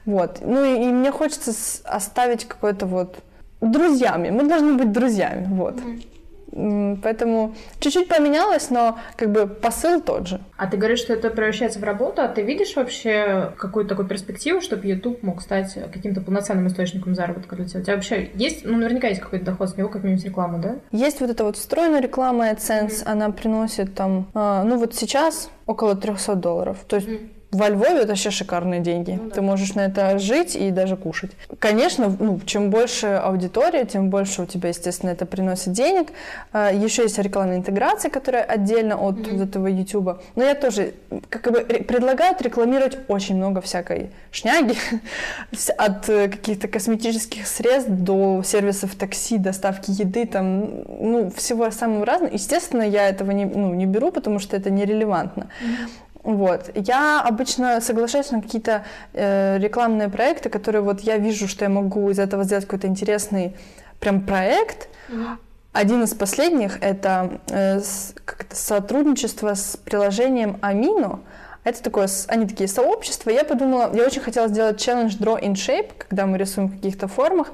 Вот. Ну и, и мне хочется оставить какой-то вот друзьями. Мы должны быть друзьями. Вот. Mm-hmm. Поэтому чуть-чуть поменялось, но как бы посыл тот же. А ты говоришь, что это превращается в работу, а ты видишь вообще какую-то такую перспективу, чтобы YouTube мог стать каким-то полноценным источником заработка для тебя? У тебя вообще есть, ну, наверняка есть какой-то доход с него, как минимум с рекламы, да? Есть вот эта вот встроенная реклама AdSense, mm-hmm. она приносит там, э, ну вот сейчас около 300 долларов. То есть mm-hmm во Львове это вообще шикарные деньги. Ну, да. Ты можешь на это жить и даже кушать. Конечно, ну, чем больше аудитория, тем больше у тебя, естественно, это приносит денег. А, Еще есть рекламная интеграция, которая отдельно от mm-hmm. вот этого YouTube. Но я тоже как бы предлагают рекламировать очень много всякой шняги. От э, каких-то косметических средств до сервисов такси, доставки еды, там, ну, всего самого разного. Естественно, я этого не, ну, не беру, потому что это нерелевантно. Mm-hmm. Вот. Я обычно соглашаюсь на какие-то э, рекламные проекты, которые вот я вижу, что я могу из этого сделать какой-то интересный прям проект. Mm-hmm. Один из последних это э, с, сотрудничество с приложением Amino. Это такое, они такие сообщества. Я подумала, я очень хотела сделать челлендж Draw in Shape, когда мы рисуем в каких-то формах.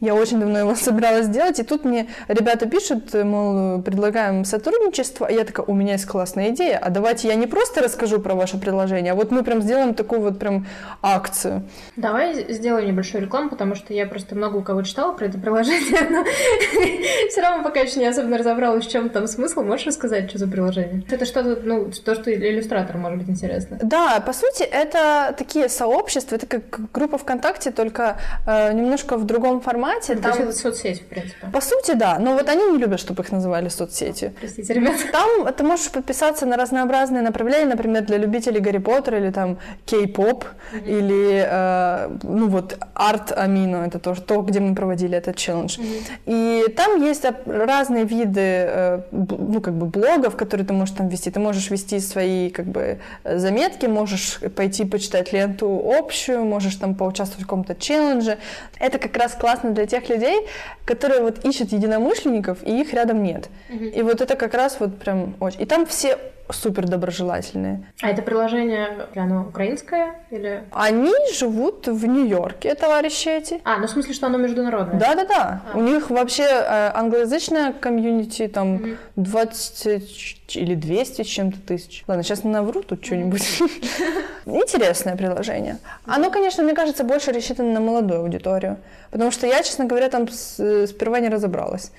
Я очень давно его собиралась сделать, и тут мне ребята пишут, мол, предлагаем сотрудничество, а я такая, у меня есть классная идея, а давайте я не просто расскажу про ваше приложение, а вот мы прям сделаем такую вот прям акцию. Давай сделаем небольшую рекламу, потому что я просто много у кого читала про это приложение, но все равно пока еще не особенно разобралась, в чем там смысл. Можешь рассказать, что за приложение? Это что-то, ну, то, что иллюстратор может быть интересно. Да, по сути, это такие сообщества, это как группа ВКонтакте, только э, немножко в другом формате, формате. Ну, там... это соцсеть, в принципе. По сути, да. Но вот они не любят, чтобы их называли соцсетью. Простите, ребята. Там ты можешь подписаться на разнообразные направления, например, для любителей Гарри Поттера или там кей-поп, mm-hmm. или, э, ну вот, арт Амино, это тоже то, где мы проводили этот челлендж. Mm-hmm. И там есть разные виды, э, ну, как бы блогов, которые ты можешь там вести. Ты можешь вести свои, как бы, заметки, можешь пойти почитать ленту общую, можешь там поучаствовать в каком-то челлендже. Это как раз классно для для тех людей, которые вот ищут единомышленников, и их рядом нет. Угу. И вот это как раз вот прям очень... И там все супер доброжелательные. А это приложение, оно украинское или? Они живут в Нью-Йорке, товарищи эти. А, ну в смысле, что оно международное? Да-да-да. А. У них вообще э, англоязычная комьюнити, там угу. 20 или 200 с чем-то тысяч. Ладно, сейчас навру тут что-нибудь. Интересное приложение. Оно, конечно, мне кажется, больше рассчитано на молодую аудиторию. Потому что я, честно говоря, там с, сперва не разобралась.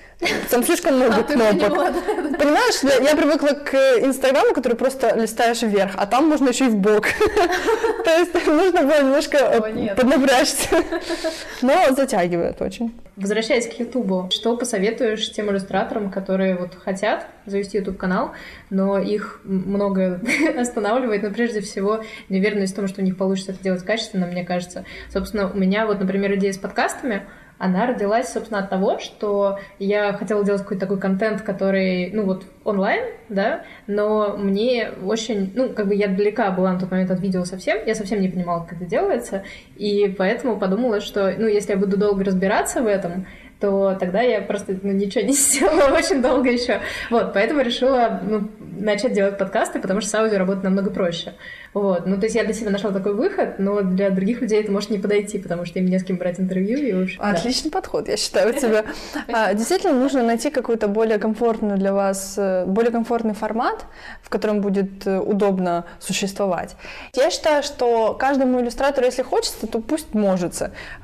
Там слишком много а, кнопок. Понимаешь, я привыкла к Инстаграму, который просто листаешь вверх, а там можно еще и в бок. То есть нужно было немножко поднапрячься. Но затягивает очень. Возвращаясь к Ютубу, что посоветуешь тем иллюстраторам, которые вот хотят завести YouTube канал, но их много останавливает, но прежде всего неуверенность в том, что у них получится это делать качественно, мне кажется. Собственно, у меня вот, например, идея с подкастами, она родилась, собственно, от того, что я хотела делать какой-то такой контент, который, ну вот, онлайн, да, но мне очень, ну, как бы я далека была на тот момент от видео совсем, я совсем не понимала, как это делается, и поэтому подумала, что, ну, если я буду долго разбираться в этом, то тогда я просто ну, ничего не сделала очень долго еще. Вот, поэтому решила ну, начать делать подкасты, потому что с аудио работать намного проще. Вот. Ну, то есть я для себя нашла такой выход, но для других людей это может не подойти, потому что им не с кем брать интервью. И уж, Отличный да. подход, я считаю, у тебя. А, действительно, нужно найти какой-то более комфортный для вас, э, более комфортный формат, в котором будет э, удобно существовать. Я считаю, что каждому иллюстратору, если хочется, то пусть может.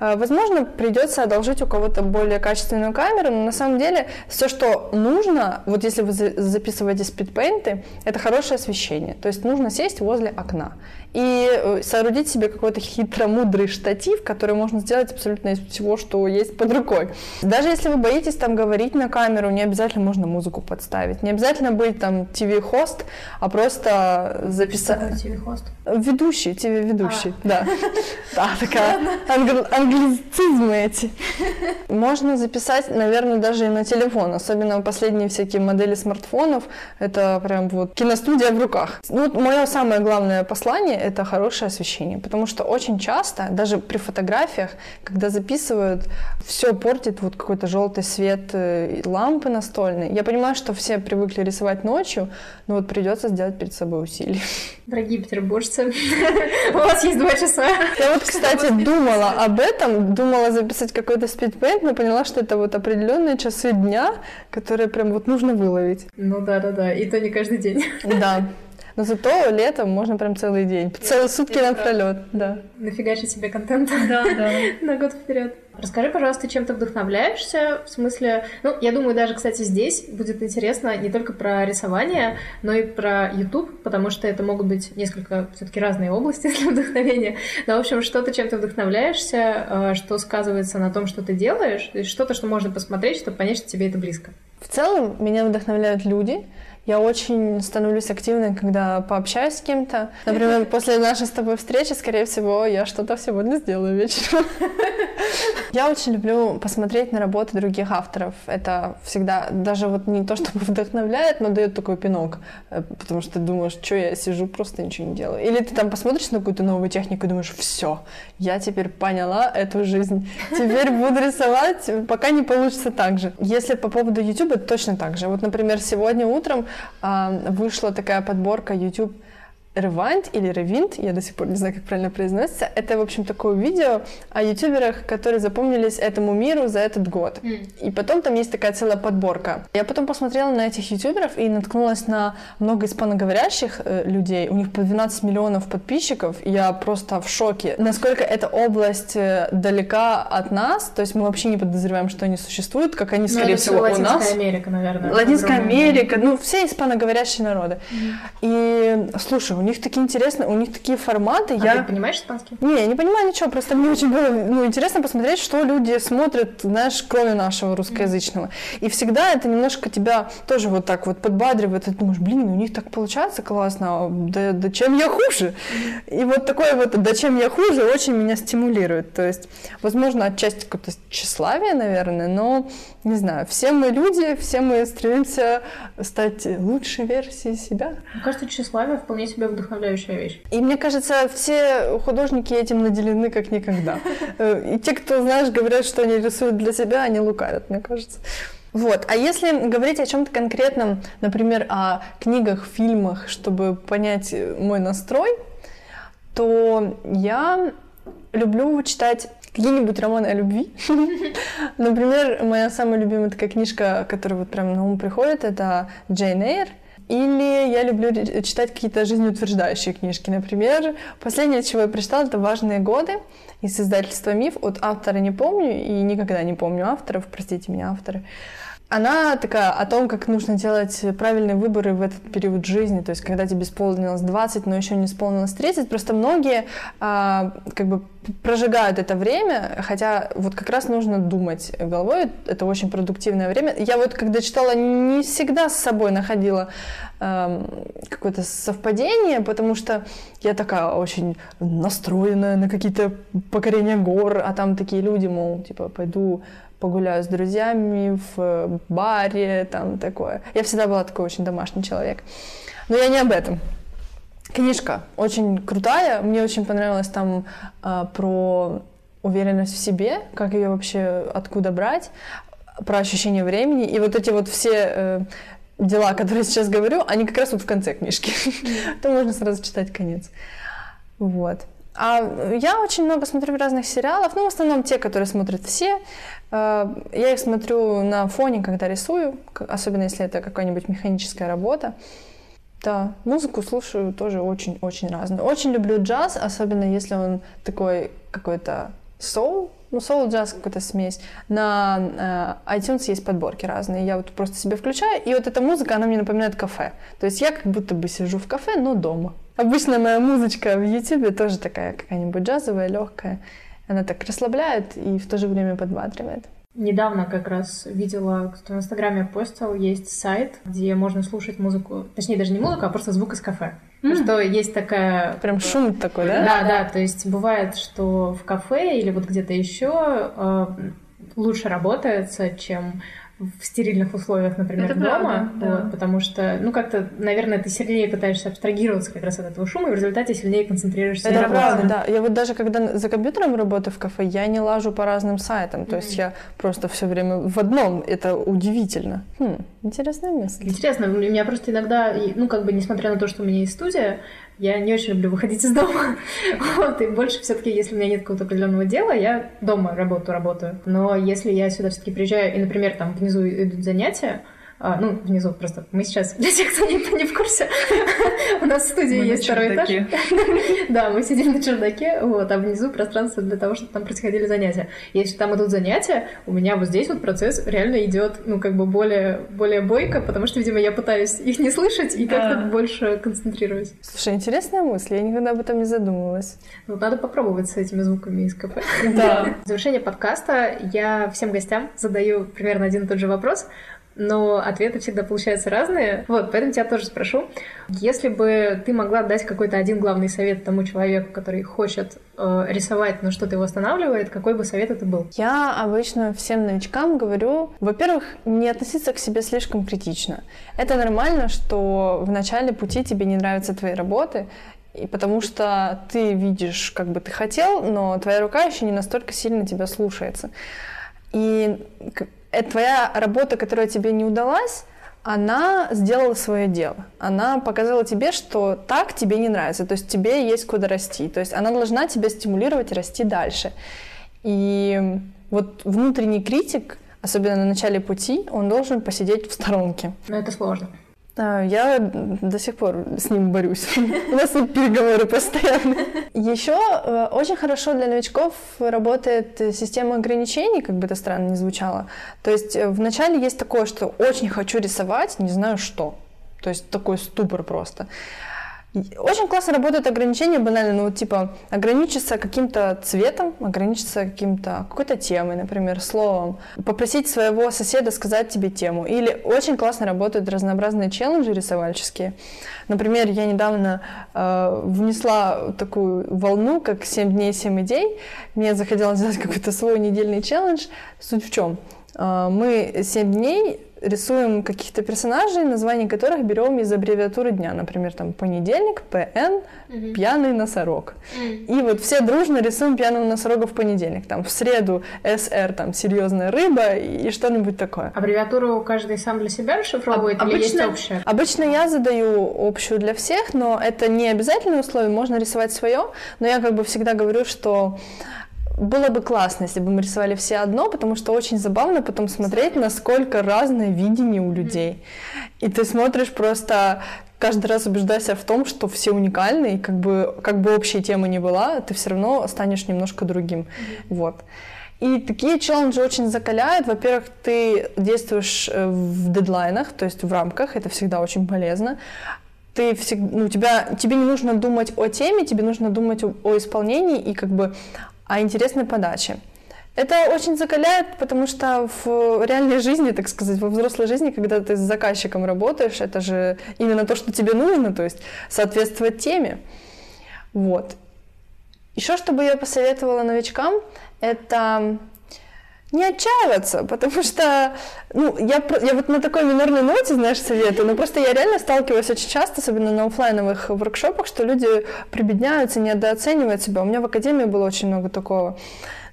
А, возможно, придется одолжить у кого-то более качественную камеру, но на самом деле все, что нужно, вот если вы записываете спидпейнты, это хорошее освещение. То есть нужно сесть возле окна окна. И э, соорудить себе какой-то хитромудрый штатив, который можно сделать абсолютно из всего, что есть под рукой. Даже если вы боитесь там говорить на камеру, не обязательно можно музыку подставить. Не обязательно быть там TV-хост, а просто записать... TV-хост? Ведущий, тебе ведущий, а. да. Да, такая англ, англицизмы эти. Можно записать, наверное, даже и на телефон, особенно последние всякие модели смартфонов. Это прям вот киностудия в руках. Ну, вот мое самое главное послание — это хорошее освещение, потому что очень часто, даже при фотографиях, когда записывают, все портит вот какой-то желтый свет э, лампы настольной. Я понимаю, что все привыкли рисовать ночью, но вот придется сделать перед собой усилия. Дорогие петербуржцы, у вас есть два часа. Я вот, кстати, думала об этом, думала записать какой-то спидпейнт, но поняла, что это вот определенные часы дня, которые прям вот нужно выловить. Ну да-да-да, и то не каждый день. Да. Но зато летом можно прям целый день, целые сутки напролет, да. Нафигачить себе контент да, да. на год вперед. Расскажи, пожалуйста, чем ты вдохновляешься? В смысле, ну, я думаю, даже, кстати, здесь будет интересно не только про рисование, но и про YouTube, потому что это могут быть несколько все-таки разные области для вдохновения. Но, в общем, что-то, чем ты вдохновляешься, э, что сказывается на том, что ты делаешь, то есть что-то, что можно посмотреть, чтобы понять, что тебе это близко. В целом, меня вдохновляют люди, я очень становлюсь активной, когда пообщаюсь с кем-то. Например, после нашей с тобой встречи, скорее всего, я что-то сегодня сделаю вечером. Я очень люблю посмотреть на работы других авторов. Это всегда даже вот не то, чтобы вдохновляет, но дает такой пинок. Э, потому что ты думаешь, что я сижу, просто ничего не делаю. Или ты там посмотришь на какую-то новую технику и думаешь, все, я теперь поняла эту жизнь. Теперь буду рисовать, пока не получится так же. Если по поводу YouTube, точно так же. Вот, например, сегодня утром вышла такая подборка YouTube Rewind или Rewind, я до сих пор не знаю, как правильно произносится. Это, в общем, такое видео о ютуберах, которые запомнились этому миру за этот год. Mm. И потом там есть такая целая подборка. Я потом посмотрела на этих ютуберов и наткнулась на много испаноговорящих э, людей. У них по 12 миллионов подписчиков. И я просто в шоке, насколько эта область э, далека от нас. То есть мы вообще не подозреваем, что они существуют, как они, ну, скорее всего, у нас. Латинская Америка, наверное. Латинская Америка, ну, все испаноговорящие народы. Mm. И, слушай, у них такие интересные, у них такие форматы. А я... ты понимаешь испанский? Не, я не понимаю ничего, просто мне очень было ну, интересно посмотреть, что люди смотрят, знаешь, кроме нашего русскоязычного. И всегда это немножко тебя тоже вот так вот подбадривает, ты думаешь, блин, у них так получается классно, а да, да чем я хуже? И вот такое вот, да чем я хуже, очень меня стимулирует. То есть, возможно, отчасти какое-то тщеславие, наверное, но не знаю, все мы люди, все мы стремимся стать лучшей версией себя. Мне кажется, тщеславие вполне себе вдохновляющая вещь. И мне кажется, все художники этим наделены как никогда. Э, и те, кто, знаешь, говорят, что они рисуют для себя, они лукавят, мне кажется. Вот. А если говорить о чем-то конкретном, например, о книгах, фильмах, чтобы понять мой настрой, то я люблю читать какие-нибудь романы о любви. Например, моя самая любимая такая книжка, которая вот прям на ум приходит, это Джейн Эйр. Или я люблю читать какие-то жизнеутверждающие книжки. Например, последнее, чего я прочитала, это «Важные годы» из издательства «Миф». От автора не помню и никогда не помню авторов, простите меня, авторы. Она такая о том, как нужно делать правильные выборы в этот период жизни, то есть когда тебе исполнилось 20, но еще не исполнилось 30. Просто многие а, как бы прожигают это время, хотя вот как раз нужно думать головой, это очень продуктивное время. Я вот когда читала, не всегда с собой находила э, какое-то совпадение, потому что я такая очень настроенная на какие-то покорения гор, а там такие люди, мол, типа, пойду погуляю с друзьями в баре, там такое. Я всегда была такой очень домашний человек. Но я не об этом. Книжка очень крутая, мне очень понравилось там э, про уверенность в себе, как ее вообще откуда брать, про ощущение времени и вот эти вот все э, дела, которые я сейчас говорю, они как раз вот в конце книжки. То можно сразу читать конец. Вот. А я очень много смотрю разных сериалов, ну, в основном те, которые смотрят все. Э, я их смотрю на фоне, когда рисую, особенно если это какая-нибудь механическая работа. Да, музыку слушаю тоже очень-очень разную. Очень люблю джаз, особенно если он такой какой-то соул, ну, соул джаз какая-то смесь. На э, iTunes есть подборки разные. Я вот просто себе включаю, и вот эта музыка, она мне напоминает кафе. То есть я как будто бы сижу в кафе, но дома. Обычно моя музычка в YouTube тоже такая какая-нибудь джазовая, легкая. Она так расслабляет и в то же время подбадривает. Недавно как раз видела, кто в Инстаграме постил, есть сайт, где можно слушать музыку, точнее даже не музыку, а просто звук из кафе. Mm. Что есть такая... Прям шум такой, да? Да, да, то есть бывает, что в кафе или вот где-то еще э, лучше работается, чем в стерильных условиях, например, Это дома, правда, вот, да. потому что, ну, как-то, наверное, ты сильнее пытаешься абстрагироваться как раз от этого шума, и в результате сильнее концентрируешься Это на правда, да. Я вот даже когда за компьютером работаю в кафе, я не лажу по разным сайтам, то mm-hmm. есть я просто все время в одном, это удивительно. Хм, интересное место. Интересно, у меня просто иногда, ну, как бы, несмотря на то, что у меня есть студия, я не очень люблю выходить из дома. вот, и больше все-таки, если у меня нет какого-то определенного дела, я дома работу работаю. Но если я сюда все-таки приезжаю, и, например, там внизу идут занятия, а, ну, внизу просто. Мы сейчас, для тех, кто не, не в курсе, у нас в студии есть второй этаж. да, мы сидим на чердаке, вот, а внизу пространство для того, чтобы там происходили занятия. Если там идут занятия, у меня вот здесь вот процесс реально идет, ну, как бы более, более бойко, потому что, видимо, я пытаюсь их не слышать и как-то больше концентрируюсь. Слушай, интересная мысль, я никогда об этом не задумывалась. Ну, надо попробовать с этими звуками из КП. Да. В завершение подкаста я всем гостям задаю примерно один и тот же вопрос но ответы всегда получаются разные. Вот, поэтому тебя тоже спрошу. Если бы ты могла дать какой-то один главный совет тому человеку, который хочет э, рисовать, но что-то его останавливает, какой бы совет это был? Я обычно всем новичкам говорю, во-первых, не относиться к себе слишком критично. Это нормально, что в начале пути тебе не нравятся твои работы, и потому что ты видишь, как бы ты хотел, но твоя рука еще не настолько сильно тебя слушается. И это твоя работа, которая тебе не удалась, она сделала свое дело. Она показала тебе, что так тебе не нравится, то есть тебе есть куда расти. То есть она должна тебя стимулировать расти дальше. И вот внутренний критик, особенно на начале пути, он должен посидеть в сторонке. Но это сложно. Я до сих пор с ним борюсь. У нас переговоры постоянно. Еще э, очень хорошо для новичков работает система ограничений, как бы это странно не звучало. То есть э, вначале есть такое, что очень хочу рисовать, не знаю что. То есть такой ступор просто. Очень классно работают ограничения банально, ну типа ограничиться каким-то цветом, ограничиться каким-то какой-то темой, например, словом, попросить своего соседа сказать тебе тему. Или очень классно работают разнообразные челленджи рисовальческие. Например, я недавно э, внесла такую волну, как 7 дней, 7 идей. Мне захотелось сделать какой-то свой недельный челлендж. Суть в чем? Э, мы 7 дней рисуем каких-то персонажей, названия которых берем из аббревиатуры дня. Например, там понедельник, ПН, угу. пьяный носорог. Угу. И вот все дружно рисуем пьяного носорога в понедельник. Там в среду СР, там серьезная рыба и что-нибудь такое. Аббревиатуру каждый сам для себя расшифровывает а, или обычно, есть общая? Обычно я задаю общую для всех, но это не обязательное условие, можно рисовать свое. Но я как бы всегда говорю, что было бы классно, если бы мы рисовали все одно, потому что очень забавно потом смотреть, насколько разное видение у людей. И ты смотришь просто каждый раз убеждайся в том, что все уникальны, и как бы, как бы общая тема не была, ты все равно станешь немножко другим. Вот. И такие челленджи очень закаляют. Во-первых, ты действуешь э, в дедлайнах, то есть в рамках, это всегда очень полезно. Ты всегда, ну, тебя, тебе не нужно думать о теме, тебе нужно думать о, о исполнении и как бы а интересной подачи. Это очень закаляет, потому что в реальной жизни, так сказать, во взрослой жизни, когда ты с заказчиком работаешь, это же именно то, что тебе нужно, то есть соответствовать теме. Вот. Еще что бы я посоветовала новичкам, это не отчаиваться, потому что, ну, я, я вот на такой минорной ноте, знаешь, советую, но просто я реально сталкиваюсь очень часто, особенно на офлайновых воркшопах, что люди прибедняются, недооценивают себя. У меня в академии было очень много такого.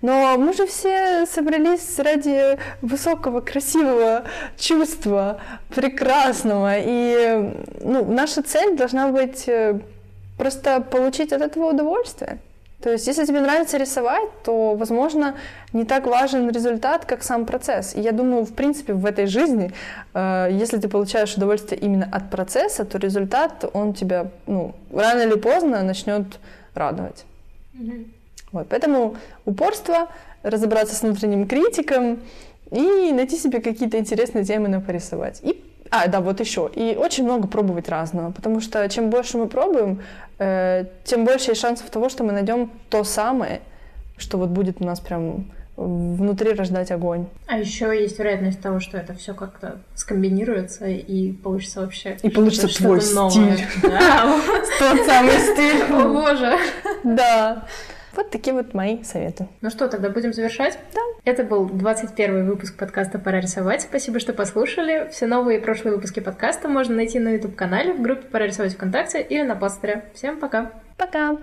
Но мы же все собрались ради высокого, красивого чувства, прекрасного. И ну, наша цель должна быть э, просто получить от этого удовольствие. То есть, если тебе нравится рисовать, то, возможно, не так важен результат, как сам процесс. И я думаю, в принципе, в этой жизни, э, если ты получаешь удовольствие именно от процесса, то результат, он тебя, ну, рано или поздно начнет радовать. Mm-hmm. Вот, поэтому упорство, разобраться с внутренним критиком и найти себе какие-то интересные темы на порисовать. И а, да, вот еще. И очень много пробовать разного, потому что чем больше мы пробуем, тем больше есть шансов того, что мы найдем то самое, что вот будет у нас прям внутри рождать огонь. А еще есть вероятность того, что это все как-то скомбинируется и получится вообще. И получится твой новое. стиль. Да. Тот самый стиль. О боже. Да. Вот такие вот мои советы. Ну что, тогда будем завершать? Да. Это был 21 выпуск подкаста «Пора рисовать». Спасибо, что послушали. Все новые и прошлые выпуски подкаста можно найти на YouTube-канале, в группе «Пора рисовать ВКонтакте» или на постере. Всем пока! Пока!